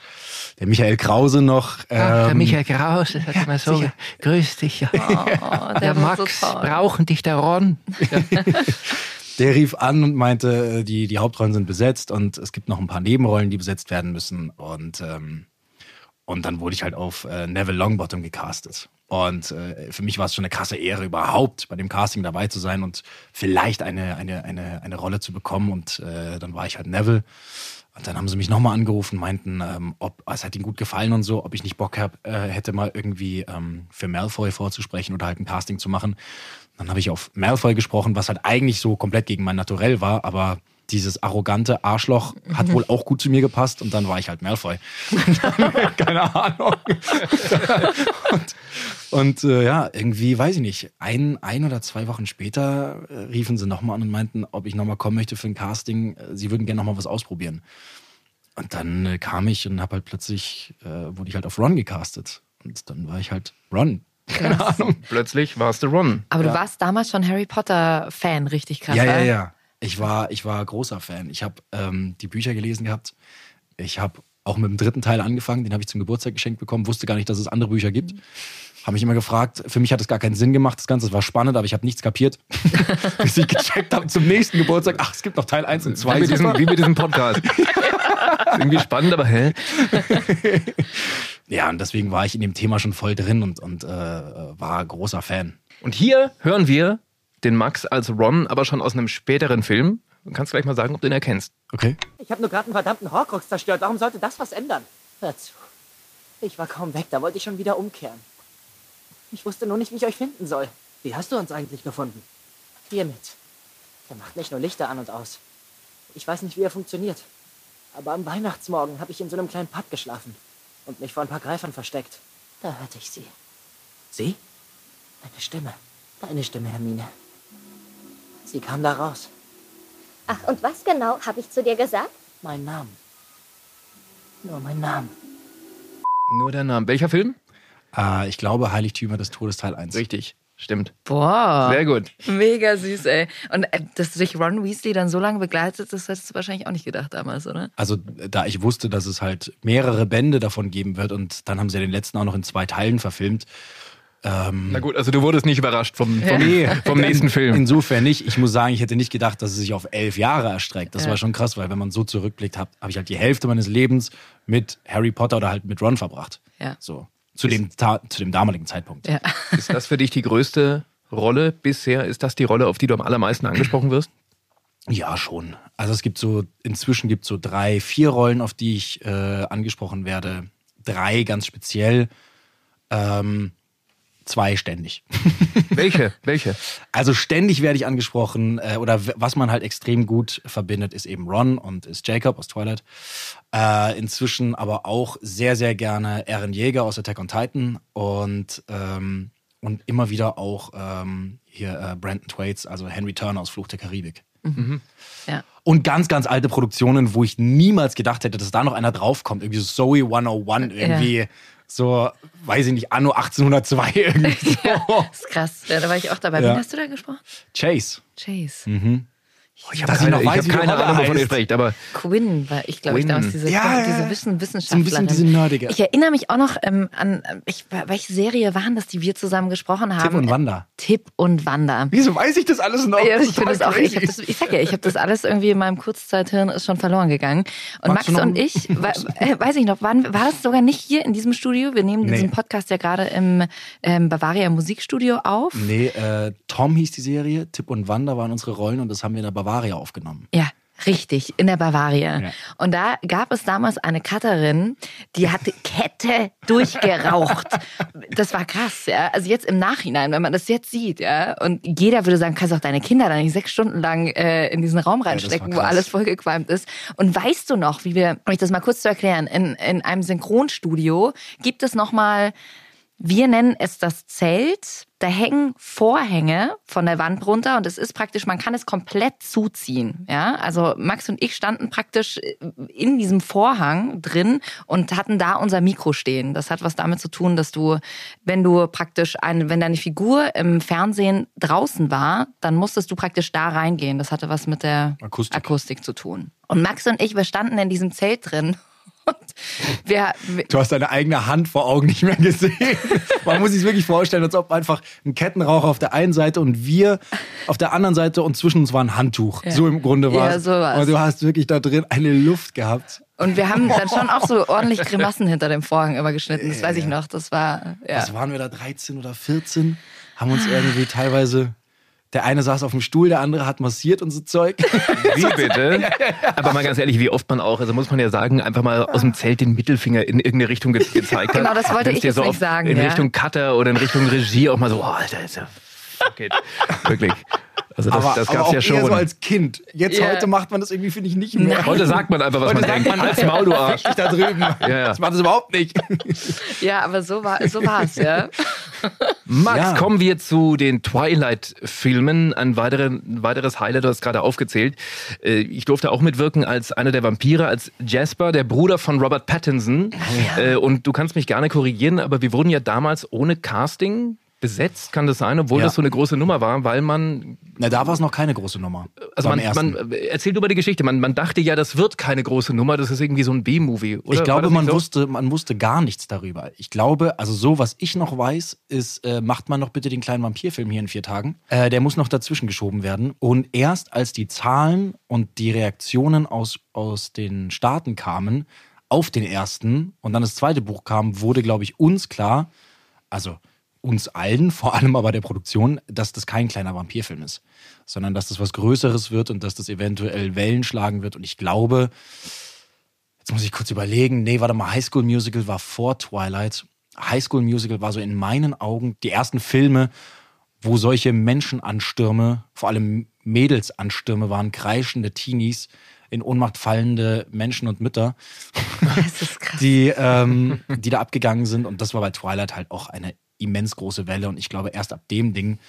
der Michael Krause noch. Ähm, Kraus, das hat mal so, grüß dich. Oh, der war so toll. brauchen dich der Ron. Der rief an und meinte, äh, die, die Hauptrollen sind besetzt und es gibt noch ein paar Nebenrollen, die besetzt werden müssen. Und, ähm, und dann wurde ich halt auf äh, Neville Longbottom gecastet. Und äh, für mich war es schon eine krasse Ehre, überhaupt bei dem Casting dabei zu sein und vielleicht eine, eine, eine, eine Rolle zu bekommen. Und äh, dann war ich halt Neville. Und dann haben sie mich nochmal angerufen, meinten, ähm, ob es hat ihnen gut gefallen und so, ob ich nicht Bock hab, äh, hätte mal irgendwie ähm, für Malfoy vorzusprechen oder halt ein Casting zu machen. Dann habe ich auf Malfoy gesprochen, was halt eigentlich so komplett gegen mein Naturell war, aber dieses arrogante Arschloch hat wohl auch gut zu mir gepasst und dann war ich halt Malfoy. Keine Ahnung. und und äh, ja, irgendwie, weiß ich nicht, ein, ein oder zwei Wochen später äh, riefen sie nochmal an und meinten, ob ich nochmal kommen möchte für ein Casting. Äh, Sie würden gerne nochmal was ausprobieren. Und dann äh, kam ich und habe halt plötzlich, äh, wurde ich halt auf Ron gecastet. Und dann war ich halt Ron. Keine Ahnung. Plötzlich warst du Ron. Aber du warst damals schon Harry Potter-Fan, richtig krass. Ja, ja, ja. Ich war, ich war großer Fan. Ich habe ähm, die Bücher gelesen gehabt. Ich habe auch mit dem dritten Teil angefangen. Den habe ich zum Geburtstag geschenkt bekommen. Wusste gar nicht, dass es andere Bücher gibt. Habe mich immer gefragt. Für mich hat es gar keinen Sinn gemacht. Das Ganze es war spannend, aber ich habe nichts kapiert. Bis ich gecheckt habe zum nächsten Geburtstag. Ach, es gibt noch Teil 1 und 2. Wie mit, diesem, wie mit diesem Podcast. Irgendwie spannend, aber hä? Ja, und deswegen war ich in dem Thema schon voll drin und, und äh, war großer Fan. Und hier hören wir den Max als Ron, aber schon aus einem späteren Film. Du kannst gleich mal sagen, ob du ihn erkennst. Okay. Ich habe nur gerade einen verdammten Horcrux zerstört. Warum sollte das was ändern? Hör zu. Ich war kaum weg, da wollte ich schon wieder umkehren. Ich wusste nur nicht, wie ich euch finden soll. Wie hast du uns eigentlich gefunden? Hiermit. Der macht nicht nur Lichter an und aus. Ich weiß nicht, wie er funktioniert. Aber am Weihnachtsmorgen habe ich in so einem kleinen Pub geschlafen und mich vor ein paar Greifern versteckt. Da hörte ich sie. Sie? Eine Stimme. Deine Stimme, Hermine. Sie kam da raus. Ach, und was genau habe ich zu dir gesagt? Mein Namen. Nur mein Namen. Nur der Name. Welcher Film? Äh, ich glaube Heiligtümer des Todes Teil 1. Richtig, stimmt. Boah. Sehr gut. Mega süß, ey. Und äh, dass dich Ron Weasley dann so lange begleitet, das hättest du wahrscheinlich auch nicht gedacht damals, oder? Also da ich wusste, dass es halt mehrere Bände davon geben wird und dann haben sie ja den letzten auch noch in zwei Teilen verfilmt. Ähm, Na gut, also du wurdest nicht überrascht vom, vom, Nee, vom nächsten Film. Insofern nicht. Ich muss sagen, ich hätte nicht gedacht, dass es sich auf elf Jahre erstreckt. Das Ja. war schon krass, weil wenn man so zurückblickt, habe hab ich halt die Hälfte meines Lebens mit Harry Potter oder halt mit Ron verbracht. Ja. So. Zu dem, Ta zu dem damaligen Zeitpunkt. Ja. Ist das für dich die größte Rolle bisher? Ist das die Rolle, auf die du am allermeisten angesprochen wirst? Ja, schon. Also es gibt so, inzwischen gibt es so drei, vier Rollen, auf die ich äh, angesprochen werde. Drei ganz speziell. Ähm, zwei ständig. Welche? Welche? Also ständig werde ich angesprochen äh, oder was man halt extrem gut verbindet, ist eben Ron und ist Jacob aus Twilight. Äh, inzwischen aber auch sehr, sehr gerne Eren Jäger aus Attack on Titan und, ähm, und immer wieder auch ähm, hier äh, Brandon Thwaites, also Henry Turner aus Fluch der Karibik. Ja. Und ganz, ganz alte Produktionen, wo ich niemals gedacht hätte, dass da noch einer draufkommt. Irgendwie so Zoe 101, irgendwie so, weiß ich nicht, Anno 1802 irgendwie so. Das ist krass. Ja, da war ich auch dabei. Ja. Wen hast du da gesprochen? Chase. Chase. Ich habe ich keine, ich weiß, hab keine Ahnung, wovon ihr heißt. sprecht, aber Quinn war ich, glaube ich, damals diese, Ja, diese. Wissen, So ein Wissenschaftlerin. bisschen diese nerdige. Ich erinnere mich auch noch ähm, an, ich, welche Serie waren das, die wir zusammen gesprochen haben? Tipp und Wanda. Tipp und Wanda. Wieso weiß ich das alles noch? Ja, ich finde das auch. Ich, das, ich sag ja, ich habe das alles irgendwie in meinem Kurzzeithirn ist schon verloren gegangen. Und Magst Max und ich, äh, weiß ich noch, waren, war das sogar nicht hier in diesem Studio? Wir nehmen Nee. diesen Podcast ja gerade im ähm, Bavaria Musikstudio auf. Nee, äh, Tom hieß die Serie, Tipp und Wanda waren unsere Rollen und das haben wir in der Bavaria aufgenommen. Ja, richtig, in der Bavaria. Ja. Und da gab es damals eine Cutterin, die hatte Kette durchgeraucht. Das war krass, ja. Also jetzt im Nachhinein, wenn man das jetzt sieht, ja. Und jeder würde sagen, kannst auch deine Kinder da nicht sechs Stunden lang äh, in diesen Raum reinstecken, war wo alles vollgequalmt ist. Und weißt du noch, wie wir, um ich das mal kurz zu erklären, in, in einem Synchronstudio gibt es nochmal wir nennen es das Zelt. Da hängen Vorhänge von der Wand runter und es ist praktisch, man kann es komplett zuziehen. Ja, also Max und ich standen praktisch in diesem Vorhang drin und hatten da unser Mikro stehen. Das hat was damit zu tun, dass du, wenn du praktisch eine, wenn deine Figur im Fernsehen draußen war, dann musstest du praktisch da reingehen. Das hatte was mit der Akustik. Akustik zu tun. Und Max und ich, wir standen in diesem Zelt drin. Wir Du hast deine eigene Hand vor Augen nicht mehr gesehen. Man muss sich wirklich vorstellen, als ob einfach ein Kettenraucher auf der einen Seite und wir auf der anderen Seite und zwischen uns war ein Handtuch. So im Grunde war Ja, so war's. Und du hast wirklich da drin eine Luft gehabt. Und wir haben dann schon auch so ordentlich Grimassen hinter dem Vorhang immer geschnitten. Das weiß ich noch. Das war, ja. Was waren wir da, 13 oder 14? Haben uns irgendwie teilweise, der eine saß auf dem Stuhl, der andere hat massiert und so Zeug. wie bitte? Aber mal ganz ehrlich, wie oft man auch, also muss man ja sagen, einfach mal aus dem Zelt den Mittelfinger in irgendeine Richtung ge gezeigt hat. Genau, das wollte Wenn's ich dir jetzt so nicht sagen, In ja. Richtung Cutter oder in Richtung Regie auch mal so, oh, Alter, ist ja fuck it. Wirklich. Also das, aber das aber gab's auch ja schon. eher so als Kind. Jetzt Ja. heute macht man das irgendwie, finde ich, nicht mehr. Nein. Heute sagt man einfach, was Heute man sagt denkt. man, Als Maul, du Arsch. Ich da drüben. Ja, ja. Das macht es überhaupt nicht. ja, aber so war so war's, ja. Max, Ja. kommen wir zu den Twilight-Filmen. Ein, weiterer, ein weiteres Highlight, du hast gerade aufgezählt. Äh, Ich durfte auch mitwirken als einer der Vampire, als Jasper, der Bruder von Robert Pattinson. Äh, Und du kannst mich gerne korrigieren, aber wir wurden ja damals ohne Casting besetzt, kann das sein, obwohl Ja. das so eine große Nummer war, weil man, Na, da war es noch keine große Nummer. also man, man erzählt über die Geschichte, man, man dachte ja, das wird keine große Nummer, das ist irgendwie so ein B-Movie. Ich glaube, man so? wusste, man wusste gar nichts darüber. Ich glaube, also so, was ich noch weiß, ist, äh, macht man noch bitte den kleinen Vampirfilm hier in vier Tagen. Äh, der muss noch dazwischen geschoben werden. Und erst als die Zahlen und die Reaktionen aus, aus den Staaten kamen auf den ersten und dann das zweite Buch kam, wurde, glaube ich, uns klar, also uns allen, vor allem aber der Produktion, dass das kein kleiner Vampirfilm ist, sondern dass das was Größeres wird und dass das eventuell Wellen schlagen wird. Und ich glaube, jetzt muss ich kurz überlegen, nee, warte mal, High School Musical war vor Twilight. High School Musical war so in meinen Augen die ersten Filme, wo solche Menschenanstürme, vor allem Mädelsanstürme waren, kreischende Teenies, in Ohnmacht fallende Menschen und Mütter, die, ähm, die da abgegangen sind. Und das war bei Twilight halt auch eine immens große Welle. Und ich glaube, erst ab dem Ding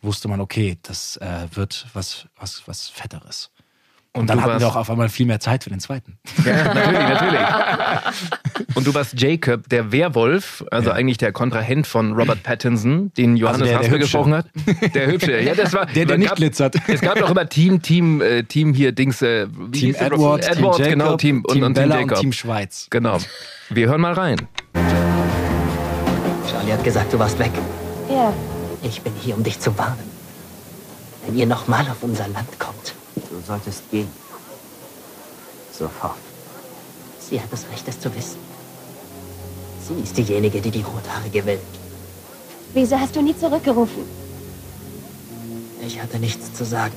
wusste man, okay, das äh, wird was, was, was Fetteres. Und, dann du hatten wir auch auf einmal viel mehr Zeit für den zweiten. Ja, natürlich, natürlich. Und du warst Jacob, der Werwolf, also Ja. eigentlich der Kontrahent von Robert Pattinson, den Johannes Also der- der gesprochen hat. Der Hübsche. Ja, das war, Der, der nicht gab, glitzert. Es gab doch immer Team, Team, äh, Team hier, Dings, äh, Team? Edward, Edward, Team Jacob, genau, Team, und, Team und Team Bella Jacob. und Team Schweiz. Genau. Wir hören mal rein. Charlie hat gesagt, du warst weg. Ja, Ich bin hier, um dich zu warnen. Wenn ihr nochmal auf unser Land kommt. Du solltest gehen. Sofort. Sie hat das Recht, es zu wissen. Sie ist diejenige, die die Rothaarige will. wieso hast du nie zurückgerufen? Ich hatte nichts zu sagen.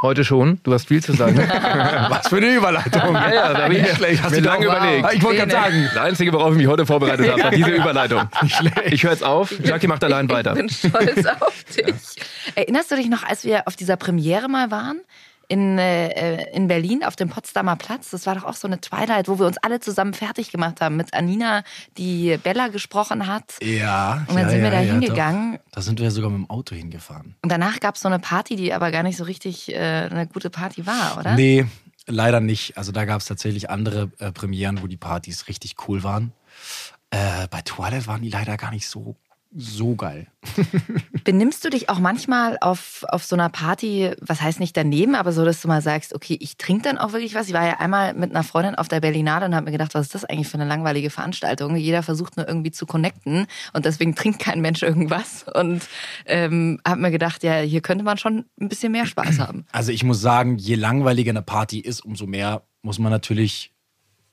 Heute schon, du hast viel zu sagen. Was für eine Überleitung. Ja, ja, da habe ich Nicht schlecht. Hast du lange überlegt. Ich wollte gerade sagen. Das Einzige, worauf ich mich heute vorbereitet habe, war diese Überleitung. Ich höre jetzt auf. Jackie macht allein weiter. Ich bin stolz auf dich. Erinnerst du dich noch, als wir auf dieser Premiere mal waren? In, äh, in Berlin auf dem Potsdamer Platz. Das war doch auch so eine Twilight, wo wir uns alle zusammen fertig gemacht haben. Mit Anina, die Bella gesprochen hat. Ja. Und dann ja, sind wir ja, da ja, hingegangen. doch. Da sind wir sogar mit dem Auto hingefahren. Und danach gab es so eine Party, die aber gar nicht so richtig äh, eine gute Party war, oder? Nee, leider nicht. Also da gab es tatsächlich andere äh, Premieren, wo die Partys richtig cool waren. Äh, bei Twilight waren die leider gar nicht so, so geil. Benimmst du dich auch manchmal auf, auf so einer Party, was heißt nicht daneben, aber so, dass du mal sagst, okay, ich trinke dann auch wirklich was? Ich war ja einmal mit einer Freundin auf der Berlinale und habe mir gedacht, was ist das eigentlich für eine langweilige Veranstaltung? Jeder versucht nur irgendwie zu connecten und deswegen trinkt kein Mensch irgendwas. Und ähm, habe mir gedacht, ja, hier könnte man schon ein bisschen mehr Spaß haben. Also ich muss sagen, je langweiliger eine Party ist, umso mehr muss man natürlich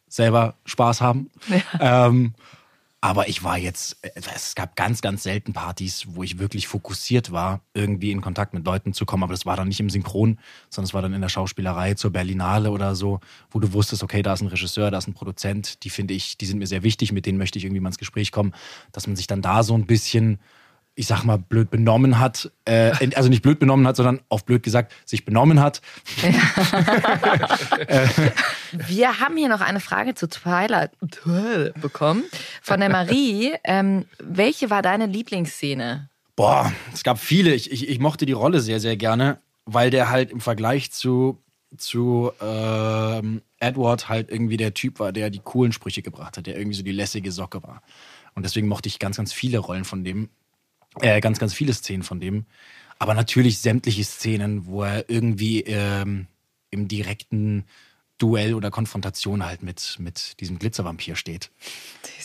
selber Spaß haben. Ähm, aber ich war jetzt, äh, es gab ganz, ganz selten Partys, wo ich wirklich fokussiert war, irgendwie in Kontakt mit Leuten zu kommen. Aber das war dann nicht im Synchron, sondern es war dann in der Schauspielerei zur Berlinale oder so, wo du wusstest, okay, da ist ein Regisseur, da ist ein Produzent, die finde ich, die sind mir sehr wichtig, mit denen möchte ich irgendwie mal ins Gespräch kommen, dass man sich dann da so ein bisschen ich sag mal, blöd benommen hat, äh, also nicht blöd benommen hat, sondern auf blöd gesagt, sich benommen hat. Wir haben hier noch eine Frage zu Twilight bekommen von der Marie. Ähm, welche war deine Lieblingsszene? Boah, es gab viele. Ich, ich, ich mochte die Rolle sehr, sehr gerne, weil der halt im Vergleich zu, zu ähm, Edward halt irgendwie der Typ war, der die coolen Sprüche gebracht hat, der irgendwie so die lässige Socke war. Und deswegen mochte ich ganz, ganz viele Rollen von dem, äh, ganz, ganz viele Szenen von dem. Aber natürlich sämtliche Szenen, wo er irgendwie ähm, im direkten Duell oder Konfrontation halt mit, mit diesem Glitzervampir steht.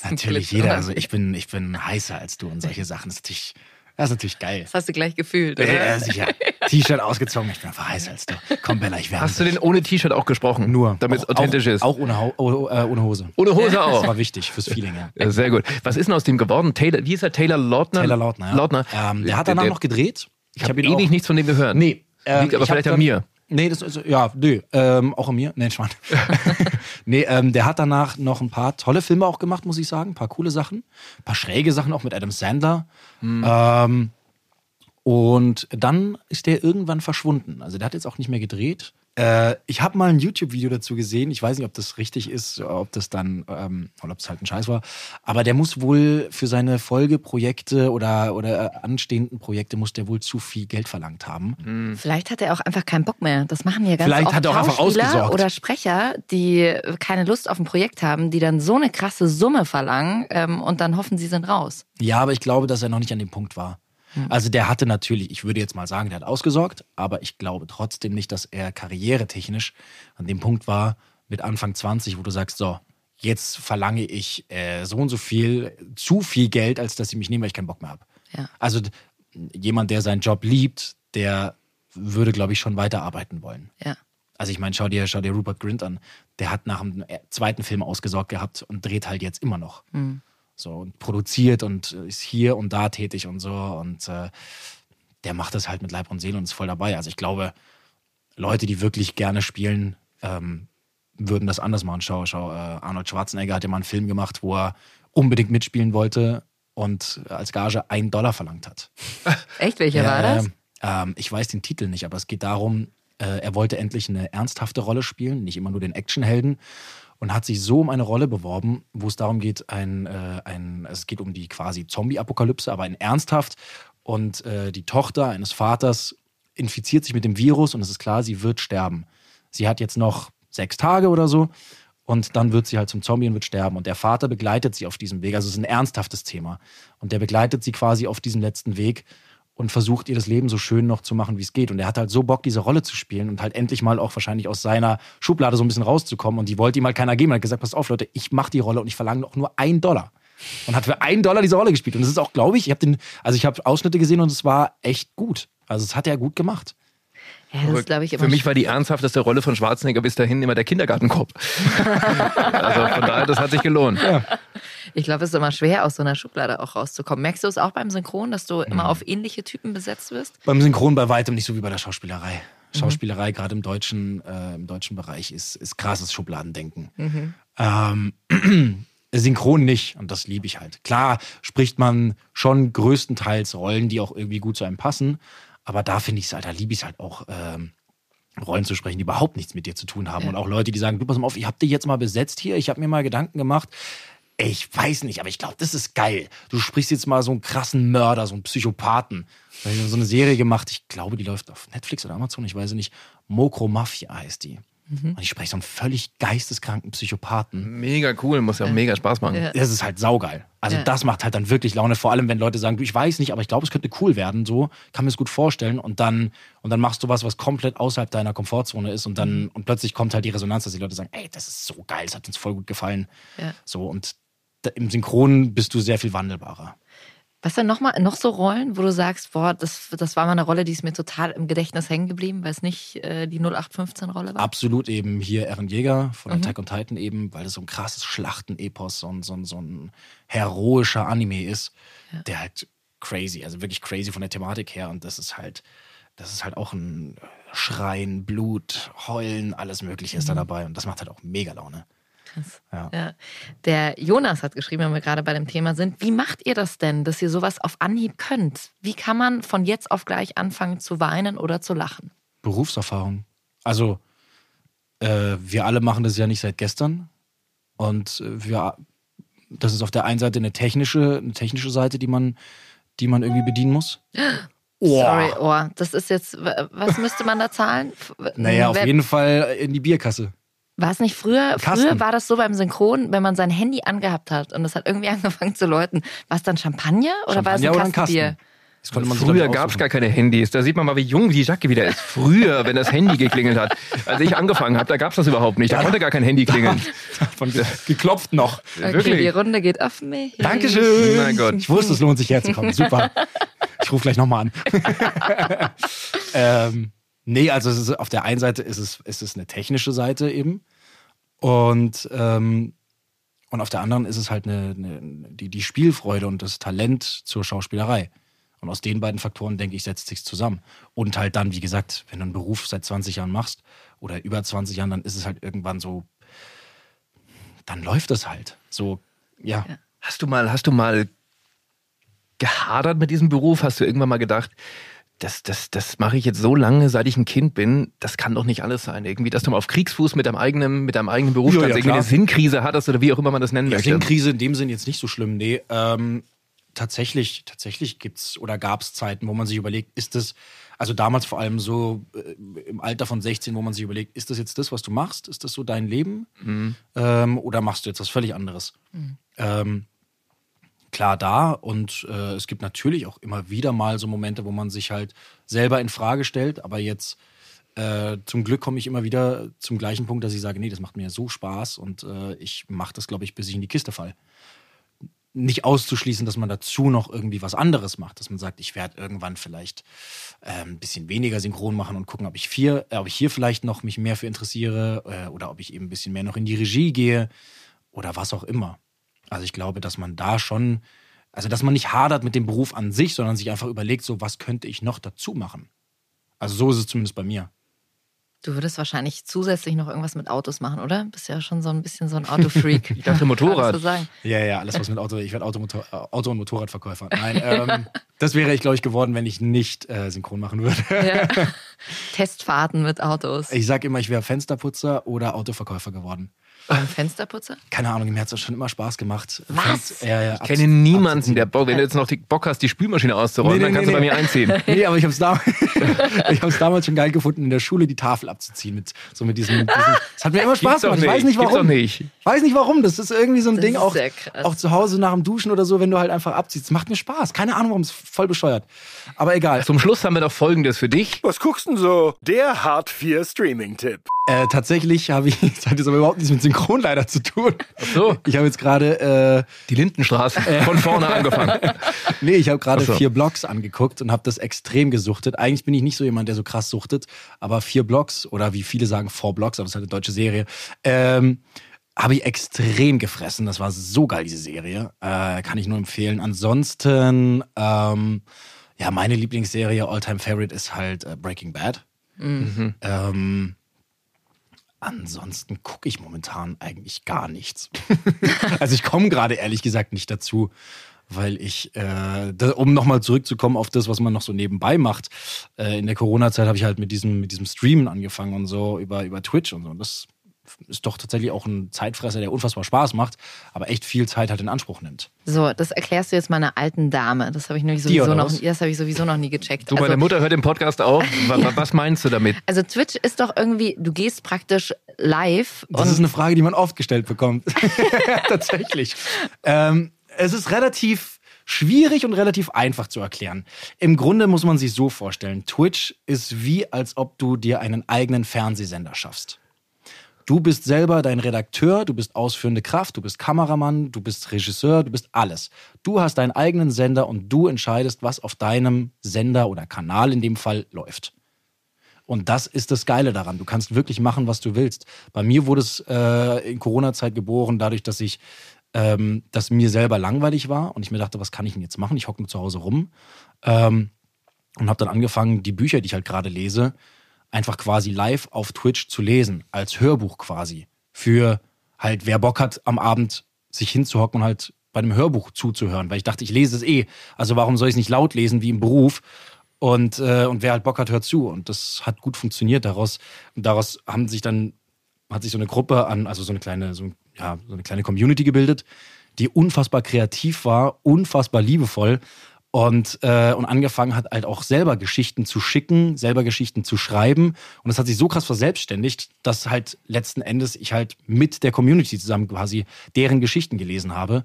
Natürlich jeder. Also ich bin, ich bin heißer als du und solche Sachen. Das ist natürlich, das ist natürlich geil. Das hast du gleich gefühlt, oder? Ja, sicher. T-Shirt ausgezogen, ich bin einfach heißer als du. Komm, Bella, ich wärme Hast du den ohne T-Shirt auch gesprochen? Nur. Damit es authentisch auch, ist. Auch ohne, Hau- oh, äh, ohne Hose. ohne Hose Das auch. war wichtig fürs Feeling, ja. Ja, sehr gut. Was ist denn aus dem geworden? Taylor, wie ist er? Taylor Lautner? Taylor Lautner, ja. Lautner. Ähm, der hat danach noch gedreht. Ich habe hab ewig auch- nichts von dem gehört. Nee. ähm, Liegt aber vielleicht an mir. Nee, das ist, ja, nee, ähm, auch an mir. Nee, Schwan. nee, ähm, der hat danach noch ein paar tolle Filme auch gemacht, muss ich sagen. Ein paar coole Sachen. Ein paar schräge Sachen auch mit Adam Sandler. Hm. Ähm, und dann ist der irgendwann verschwunden. Also der hat jetzt auch nicht mehr gedreht. Äh, ich habe mal ein YouTube-Video dazu gesehen. Ich weiß nicht, ob das richtig ist, ob das dann, ähm, oder ob es halt ein Scheiß war. Aber der muss wohl für seine Folgeprojekte oder, oder äh, anstehenden Projekte muss der wohl zu viel Geld verlangt haben. Vielleicht hat er auch einfach keinen Bock mehr. Das machen ja ganz Vielleicht oft hat er auch einfach ausgesorgt. oder Sprecher, die keine Lust auf ein Projekt haben, die dann so eine krasse Summe verlangen ähm, und dann hoffen, sie sind raus. Ja, aber ich glaube, dass er noch nicht an dem Punkt war. Also der hatte natürlich, ich würde jetzt mal sagen, der hat ausgesorgt, aber ich glaube trotzdem nicht, dass er karrieretechnisch an dem Punkt war mit Anfang 20, wo du sagst, so, jetzt verlange ich äh, so und so viel, zu viel Geld, als dass sie mich nehmen, weil ich keinen Bock mehr habe. Ja. Also jemand, der seinen Job liebt, der würde, glaube ich, schon weiterarbeiten wollen. Ja. Also ich meine, schau dir, schau dir Rupert Grint an. Der hat nach dem äh, zweiten Film ausgesorgt gehabt und dreht halt jetzt immer noch. So und produziert und äh, ist hier und da tätig und so. Und äh, der macht das halt mit Leib und Seele und ist voll dabei. Also ich glaube, Leute, die wirklich gerne spielen, ähm, würden das anders machen. Schau, schau, äh, Arnold Schwarzenegger hat ja mal einen Film gemacht, wo er unbedingt mitspielen wollte und als Gage einen Dollar verlangt hat. Echt? Welcher war das? Ähm, ich weiß den Titel nicht, aber es geht darum, äh, er wollte endlich eine ernsthafte Rolle spielen, nicht immer nur den Actionhelden. Und hat sich so um eine Rolle beworben, wo es darum geht, ein, äh, ein, es geht um die quasi Zombie-Apokalypse, aber ein ernsthaft. Und äh, die Tochter eines Vaters infiziert sich mit dem Virus und es ist klar, sie wird sterben. Sie hat jetzt noch sechs Tage oder so und dann wird sie halt zum Zombie und wird sterben. Und der Vater begleitet sie auf diesem Weg. Also es ist ein ernsthaftes Thema. Und der begleitet sie quasi auf diesem letzten Weg und versucht ihr das Leben so schön noch zu machen, wie es geht. Und er hat halt so Bock, diese Rolle zu spielen und halt endlich mal auch wahrscheinlich aus seiner Schublade so ein bisschen rauszukommen. Und die wollte ihm halt keiner geben. Er hat gesagt, pass auf, Leute, ich mache die Rolle und ich verlange auch nur einen Dollar. Und hat für einen Dollar diese Rolle gespielt. Und das ist auch, glaube ich, ich habe den, also ich habe Ausschnitte gesehen und es war echt gut. Also es hat er gut gemacht. Ja, das ist, glaube ich, immer Für mich war die ernsthafteste Rolle von Schwarzenegger bis dahin immer der Kindergartenkopf. also von daher, das hat sich gelohnt. Ich glaube, es ist immer schwer, aus so einer Schublade auch rauszukommen. Merkst du es auch beim Synchron, dass du immer auf ähnliche Typen besetzt wirst? Beim Synchron bei weitem nicht so wie bei der Schauspielerei. Schauspielerei, gerade im deutschen, äh, im deutschen Bereich, ist, ist krasses Schubladendenken. Ähm, Synchron nicht und das liebe ich halt. Klar spricht man schon größtenteils Rollen, die auch irgendwie gut zu einem passen, aber da finde ich es halt, da liebe ich es halt auch, ähm, Rollen zu sprechen, die überhaupt nichts mit dir zu tun haben. Und auch Leute, die sagen, du pass mal auf, ich habe dich jetzt mal besetzt hier, ich habe mir mal Gedanken gemacht. Ey, Ich weiß nicht, aber ich glaube, das ist geil. Du sprichst jetzt mal so einen krassen Mörder, so einen Psychopathen. Da hab ich so eine Serie gemacht, ich glaube, die läuft auf Netflix oder Amazon, ich weiß es nicht. Mokro Mafia heißt die. Und ich spreche so einen völlig geisteskranken Psychopathen. Mega cool, muss ja auch mega Spaß machen. Ja. Das ist halt saugeil. Also Ja. das macht halt dann wirklich Laune, vor allem wenn Leute sagen, du, ich weiß nicht, aber ich glaube, es könnte cool werden, so, kann mir es gut vorstellen und dann und dann machst du was, was komplett außerhalb deiner Komfortzone ist und dann und plötzlich kommt halt die Resonanz, dass die Leute sagen, ey, das ist so geil, das hat uns voll gut gefallen. Ja. So und im Synchron bist du sehr viel wandelbarer. Was denn noch mal noch so Rollen, wo du sagst, boah, das, das war mal eine Rolle, die ist mir total im Gedächtnis hängen geblieben, weil es nicht äh, die 0815-Rolle war? Absolut eben hier Eren Jäger von Attack on Titan eben, weil das so ein krasses Schlachtenepos, so ein, so ein, so ein heroischer Anime ist, der halt crazy, also wirklich crazy von der Thematik her und das ist halt, das ist halt auch ein Schreien, Blut, Heulen, alles mögliche ist da dabei und das macht halt auch mega Laune. Ja. Ja. Der Jonas hat geschrieben, wenn wir gerade bei dem Thema sind, wie macht ihr das denn, dass ihr sowas auf Anhieb könnt? Wie kann man von jetzt auf gleich anfangen zu weinen oder zu lachen? Berufserfahrung. Also äh, wir alle machen das ja nicht seit gestern und wir, das ist auf der einen Seite eine technische, eine technische Seite, die man, die man irgendwie bedienen muss. Sorry, oh, das ist jetzt, was müsste man da zahlen? Naja, auf Wer- jeden Fall in die Bierkasse. War es nicht früher? Kasten. Früher war das so beim Synchron, wenn man sein Handy angehabt hat und es hat irgendwie angefangen zu läuten. War es dann Champagner oder war es ein Champagner oder ein Kastenbier? Kasten? Das konnte man sich, Früher gab es gar keine Handys. Da sieht man mal, wie jung die Jacke wieder ist. Früher, wenn das Handy geklingelt hat. Als ich angefangen habe, da gab es das überhaupt nicht. Da konnte gar kein Handy klingeln. Von ge geklopft noch. Okay, Wirklich? die Runde geht auf mich. Dankeschön. Mein Gott. Ich wusste, es lohnt sich herzukommen. Super. Ich rufe gleich nochmal an. ähm, nee, also ist, auf der einen Seite ist es, ist es eine technische Seite eben. Und, ähm, und auf der anderen ist es halt eine, eine, die, die Spielfreude und das Talent zur Schauspielerei. Und aus den beiden Faktoren, denke ich, setzt sich zusammen. Und halt dann, wie gesagt, wenn du einen Beruf seit 20 Jahren machst oder über 20 Jahren, dann ist es halt irgendwann so, dann läuft es halt. So, ja. Hast du mal, hast du mal gehadert mit diesem Beruf? Hast du irgendwann mal gedacht, das, das, das mache ich jetzt so lange, seit ich ein Kind bin, das kann doch nicht alles sein. Irgendwie, dass du mal auf Kriegsfuß mit deinem eigenen, mit deinem eigenen Beruf Ja, ja, irgendwie eine Sinnkrise hattest oder wie auch immer man das nennen Ja, möchte. Sinnkrise in dem Sinn jetzt nicht so schlimm. Nee, ähm, tatsächlich, tatsächlich gibt's oder gab's Zeiten, wo man sich überlegt, ist das, also damals vor allem so äh, im Alter von 16, wo man sich überlegt, ist das jetzt das, was du machst? Ist das so dein Leben? Ähm, oder machst du jetzt was völlig anderes? Ähm, klar da und äh, es gibt natürlich auch immer wieder mal so Momente, wo man sich halt selber in Frage stellt, aber jetzt äh, zum Glück komme ich immer wieder zum gleichen Punkt, dass ich sage, nee, das macht mir so Spaß und äh, ich mache das, glaube ich, bis ich in die Kiste fall. Nicht auszuschließen, dass man dazu noch irgendwie was anderes macht, dass man sagt, ich werde irgendwann vielleicht äh, ein bisschen weniger synchron machen und gucken, ob ich, vier, äh, ob ich hier vielleicht noch mich mehr für interessiere äh, oder ob ich eben ein bisschen mehr noch in die Regie gehe oder was auch immer. Also ich glaube, dass man da schon, also dass man nicht hadert mit dem Beruf an sich, sondern sich einfach überlegt, so was könnte ich noch dazu machen. Also so ist es zumindest bei mir. Du würdest wahrscheinlich zusätzlich noch irgendwas mit Autos machen, oder? Bist ja schon so ein bisschen so ein Autofreak. Ich dachte Motorrad. Ja, ja, alles was mit Auto, ich werde Auto, Motor- äh, Auto- und Motorradverkäufer. Nein, ähm, das wäre ich, glaube ich, geworden, wenn ich nicht äh, synchron machen würde. Ja. Testfahrten mit Autos. Ich sage immer, ich wäre Fensterputzer oder Autoverkäufer geworden. Beim Fensterputzer? Keine Ahnung, mir hat es schon immer Spaß gemacht. Was? Fenster- ja, ja, Ich kenne niemanden, der Bock, wenn du jetzt noch die Bock hast, die Spülmaschine auszurollen, Nee, nee, dann kannst nee, du bei mir einziehen. Nee, aber ich habe es damals, ich damals schon geil gefunden, in der Schule die Tafel abzuziehen. Mit, so mit diesem, mit diesem, das hat mir immer Spaß gemacht. Ich weiß nicht, warum. nicht. Ich weiß nicht warum. Das ist irgendwie so ein Das Ding, auch, auch zu Hause nach dem Duschen oder so, wenn du halt einfach abziehst. Das macht mir Spaß. Keine Ahnung warum, es ist voll bescheuert. Aber egal. Zum Schluss haben wir doch Folgendes für dich. Was guckst denn so? Der Hart 4 Streaming-Tipp. Äh, tatsächlich habe ich, das hat jetzt aber überhaupt nichts mit Synchron leider zu tun. Ach so. Ich habe jetzt gerade, äh, Die Lindenstraße. Von vorne angefangen. nee, ich habe gerade so. vier Blogs angeguckt und habe das extrem gesuchtet. Eigentlich bin ich nicht so jemand, der so krass suchtet, aber vier Blogs oder wie viele sagen four Blogs, aber das ist halt eine deutsche Serie. Ähm, habe ich extrem gefressen. Das war so geil, diese Serie. Äh, kann ich nur empfehlen. Ansonsten, ähm, ja, meine Lieblingsserie, All-Time Favorite, ist halt äh, Breaking Bad. Ähm, ansonsten gucke ich momentan eigentlich gar nichts. also ich komme gerade ehrlich gesagt nicht dazu, weil ich, äh, da, um nochmal zurückzukommen auf das, was man noch so nebenbei macht, äh, in der Corona-Zeit habe ich halt mit diesem, mit diesem Streamen angefangen und so über, über Twitch und so. Und das ist doch tatsächlich auch ein Zeitfresser, der unfassbar Spaß macht, aber echt viel Zeit halt in Anspruch nimmt. So, das erklärst du jetzt meiner alten Dame. Das habe ich nämlich sowieso noch, das habe ich sowieso noch nie gecheckt. Du, meine also, Mutter hört den Podcast auch. Wa- Was meinst du damit? also Twitch ist doch irgendwie, du gehst praktisch live Das und ist eine Frage, die man oft gestellt bekommt. Tatsächlich. Ähm, es ist relativ schwierig und relativ einfach zu erklären. Im Grunde muss man sich so vorstellen, Twitch ist wie, als ob du dir einen eigenen Fernsehsender schaffst. Du bist selber dein Redakteur, du bist ausführende Kraft, du bist Kameramann, du bist Regisseur, du bist alles. Du hast deinen eigenen Sender und du entscheidest, was auf deinem Sender oder Kanal in dem Fall läuft. Und das ist das Geile daran. Du kannst wirklich machen, was du willst. Bei mir wurde es äh, in Corona-Zeit geboren, dadurch, dass ich, ähm, dass mir selber langweilig war und ich mir dachte, was kann ich denn jetzt machen? Ich hocke nur zu Hause rum ähm, und habe dann angefangen, die Bücher, die ich halt gerade lese, einfach quasi live auf Twitch zu lesen, als Hörbuch quasi. Für halt, wer Bock hat, am Abend sich hinzuhocken und halt bei einem Hörbuch zuzuhören, weil ich dachte, ich lese es eh. Also warum soll ich es nicht laut lesen wie im Beruf? Und, äh, und wer halt Bock hat, hört zu. Und das hat gut funktioniert. Daraus, daraus haben sich dann, hat sich so eine Gruppe an, also so eine kleine, so, ja, so eine kleine Community gebildet, die unfassbar kreativ war, unfassbar liebevoll und, äh, und angefangen hat, halt auch selber Geschichten zu schicken, selber Geschichten zu schreiben. Und das hat sich so krass verselbstständigt, dass halt letzten Endes ich halt mit der Community zusammen quasi deren Geschichten gelesen habe.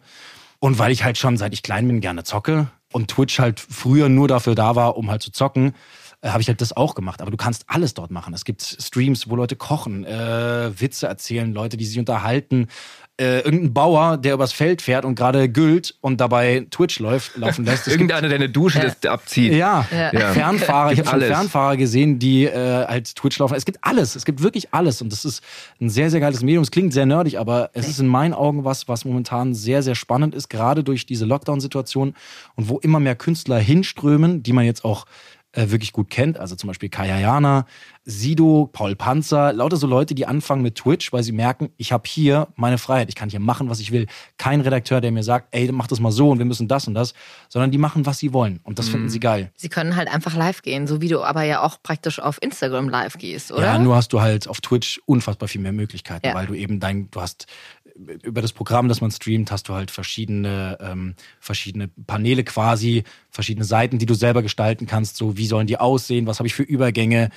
Und weil ich halt schon seit ich klein bin gerne zocke und Twitch halt früher nur dafür da war, um halt zu zocken, äh, habe ich halt das auch gemacht. Aber du kannst alles dort machen. Es gibt Streams, wo Leute kochen, äh, Witze erzählen, Leute, die sich unterhalten. Äh, irgendein Bauer, der übers Feld fährt und gerade güllt und dabei Twitch läuft, laufen lässt. Irgendeiner, der eine Dusche das abzieht. ja, Ja. Ja. Fernfahrer. Ich habe schon. Fernfahrer gesehen, die äh, halt Twitch laufen. Es gibt alles. Es gibt wirklich alles. Und das ist ein sehr, sehr geiles Medium. Es klingt sehr nerdig, aber es ist in meinen Augen was, was momentan sehr, sehr spannend ist, gerade durch diese Lockdown-Situation und wo immer mehr Künstler hinströmen, die man jetzt auch äh, wirklich gut kennt. Also zum Beispiel Kaya Jana, Sido, Paul Panzer, lauter so Leute, die anfangen mit Twitch, weil sie merken, ich habe hier meine Freiheit, ich kann hier machen, was ich will. Kein Redakteur, der mir sagt, ey, mach das mal so und wir müssen das und das, sondern die machen, was sie wollen. Und das finden sie geil. sie können halt einfach live gehen, so wie du aber ja auch praktisch auf Instagram live gehst, oder? Ja, nur hast du halt auf Twitch unfassbar viel mehr Möglichkeiten, Ja. weil du eben dein, du hast über das Programm, das man streamt, hast du halt verschiedene, ähm, verschiedene Paneele quasi, verschiedene Seiten, die du selber gestalten kannst. So, wie sollen die aussehen? Was habe ich für Übergänge?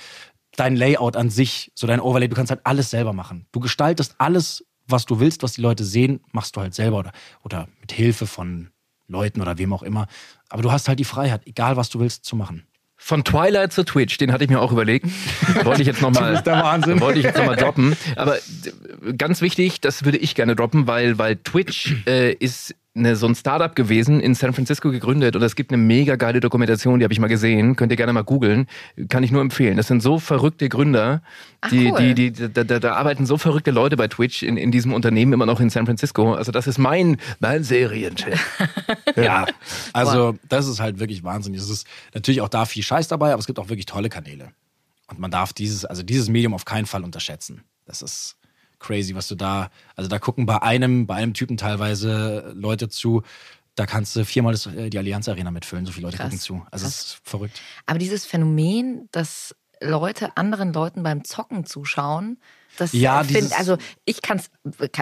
Dein Layout an sich, so dein Overlay, du kannst halt alles selber machen. Du gestaltest alles, was du willst, was die Leute sehen, machst du halt selber oder, oder mit Hilfe von Leuten oder wem auch immer. Aber du hast halt die Freiheit, egal was du willst, zu machen. Von Twilight zu Twitch, den hatte ich mir auch überlegt. Wollte ich jetzt nochmal. Wollte ich jetzt nochmal droppen. Aber äh, ganz wichtig, das würde ich gerne droppen, weil, weil Twitch äh, ist eine, so ein Startup gewesen, in San Francisco gegründet und es gibt eine mega geile Dokumentation, die habe ich mal gesehen, könnt ihr gerne mal googeln, kann ich nur empfehlen. Das sind so verrückte Gründer, Ach, die, cool. die, die, da, da, da arbeiten so verrückte Leute bei Twitch in, in diesem Unternehmen immer noch in San Francisco. Also das ist mein, mein Serientipp. Ja, also das ist halt wirklich wahnsinnig. Es ist natürlich auch da viel Scheiß dabei, aber es gibt auch wirklich tolle Kanäle. Und man darf dieses, also dieses Medium auf keinen Fall unterschätzen. Das ist crazy, was du da, also da gucken bei einem, bei einem Typen teilweise Leute zu, da kannst du viermal das, äh, die Allianz Arena mitfüllen, so viele Leute Krass, gucken zu. Also es krass. ist verrückt. Aber dieses Phänomen, dass Leute anderen Leuten beim Zocken zuschauen, das Ja, find, also ich kann es,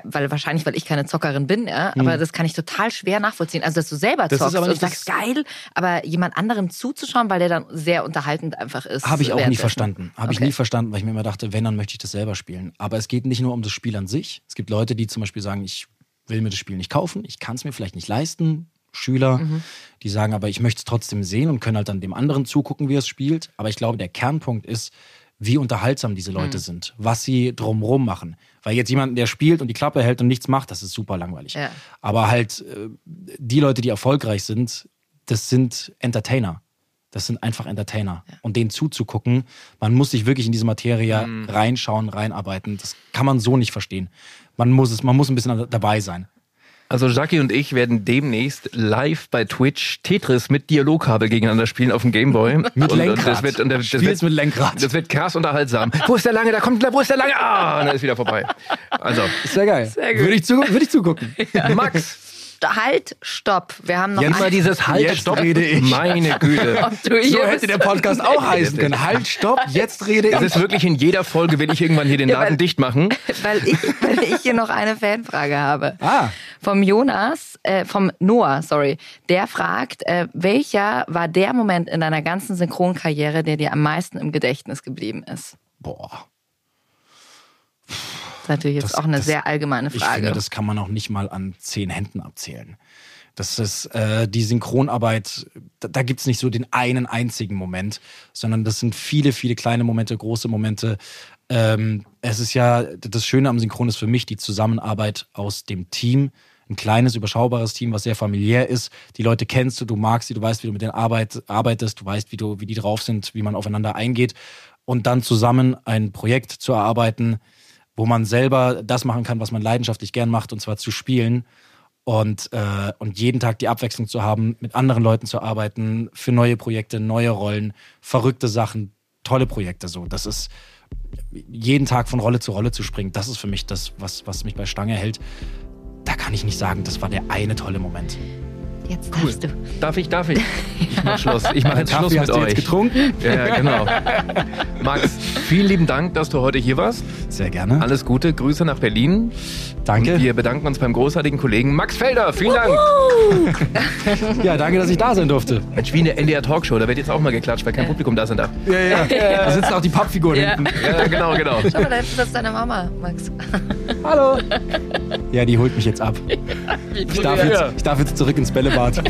weil wahrscheinlich, weil ich keine Zockerin bin, ja, aber das kann ich total schwer nachvollziehen. Also dass du selber Hm. Das zockst aber und sagst, geil, aber jemand anderem zuzuschauen, weil der dann sehr unterhaltend einfach ist. Habe ich auch nie verstanden. Habe ich Okay. nie verstanden, weil ich mir immer dachte, wenn, dann möchte ich das selber spielen. Aber es geht nicht nur um das Spiel an sich. Es gibt Leute, die zum Beispiel sagen, ich will mir das Spiel nicht kaufen, ich kann es mir vielleicht nicht leisten. Schüler, Mhm. die sagen, aber ich möchte es trotzdem sehen und können halt dann dem anderen zugucken, wie er es spielt. Aber ich glaube, der Kernpunkt ist, wie unterhaltsam diese Mhm. Leute sind, was sie drumrum machen. Weil jetzt jemand, der spielt und die Klappe hält und nichts macht, das ist super langweilig. Ja. Aber halt äh, die Leute, die erfolgreich sind, das sind Entertainer. Das sind einfach Entertainer. Und denen zuzugucken, man muss sich wirklich in diese Materie Mhm. reinschauen, reinarbeiten. Das kann man so nicht verstehen. Man muss es, man muss ein bisschen dabei sein. Also Jackie und ich werden demnächst live bei Twitch Tetris mit Dialogkabel gegeneinander spielen auf dem Gameboy. Mit und, Lenkrad. Und das wird, und das Spielst wird, mit Lenkrad. Das wird krass unterhaltsam. Wo ist der Lange? Da kommt, wo ist der Lange? Ah, und dann ist wieder vorbei. Also, Sehr geil. Sehr gut. Würde ich, zu, würde ich zugucken. Max, Halt, stopp. Wir haben noch jetzt mal dieses Halt, Jetzt Stopp. rede ich. Meine Güte. So hier hätte der Podcast auch heißen können. Halt, stopp, jetzt rede ich. ist wirklich in jeder Folge, will ich irgendwann hier den Ja, Laden weil- dicht machen. weil ich, weil ich hier noch eine Fanfrage habe. Ah. Vom Jonas, äh, vom Noah, sorry. Der fragt, äh, welcher war der Moment in deiner ganzen Synchronkarriere, der dir am meisten im Gedächtnis geblieben ist? Boah. Ist natürlich jetzt Das- auch eine das- sehr allgemeine Ich Frage. finde, das kann man auch nicht mal an zehn Händen abzählen. Das ist äh, die Synchronarbeit, da, da gibt es nicht so den einen einzigen Moment, sondern das sind viele, viele kleine Momente, große Momente. Ähm, es ist ja, das Schöne am Synchron ist für mich die Zusammenarbeit aus dem Team. Ein kleines, überschaubares Team, was sehr familiär ist. Die Leute kennst du, du magst sie, du weißt, wie du mit denen arbeit, arbeitest, du weißt, wie, du, wie die drauf sind, wie man aufeinander eingeht. Und dann zusammen ein Projekt zu erarbeiten, wo man selber das machen kann, was man leidenschaftlich gern macht, und zwar zu spielen. Und, äh, und jeden Tag die Abwechslung zu haben, mit anderen Leuten zu arbeiten, für neue Projekte, neue Rollen, verrückte Sachen, tolle Projekte so. Das ist jeden Tag von Rolle zu Rolle zu springen, das ist für mich das, was, was mich bei Stange hält. Da kann ich nicht sagen, das war der eine tolle Moment. Jetzt darfst du. Darf ich, darf ich? Ich mach Schluss. Ich mache jetzt Kaffee Schluss mit hast du euch. jetzt getrunken? Ja, genau. Max, vielen lieben Dank, dass du heute hier warst. Sehr gerne. Alles Gute, Grüße nach Berlin. Danke. Und wir bedanken uns beim großartigen Kollegen Max Felder. Vielen Dank. Ja, danke, dass ich da sein durfte. Mensch, wie eine NDR Talkshow, da wird jetzt auch mal geklatscht, weil kein Publikum da sind darf. Ja, ja. Da sitzen auch die Pappfiguren Ja. hinten. Ja, genau, genau. Schau mal, da ist das deine Mama, Max. Hallo. Ja, die holt mich jetzt ab. Ich darf jetzt, ich darf jetzt zurück ins Bällebad.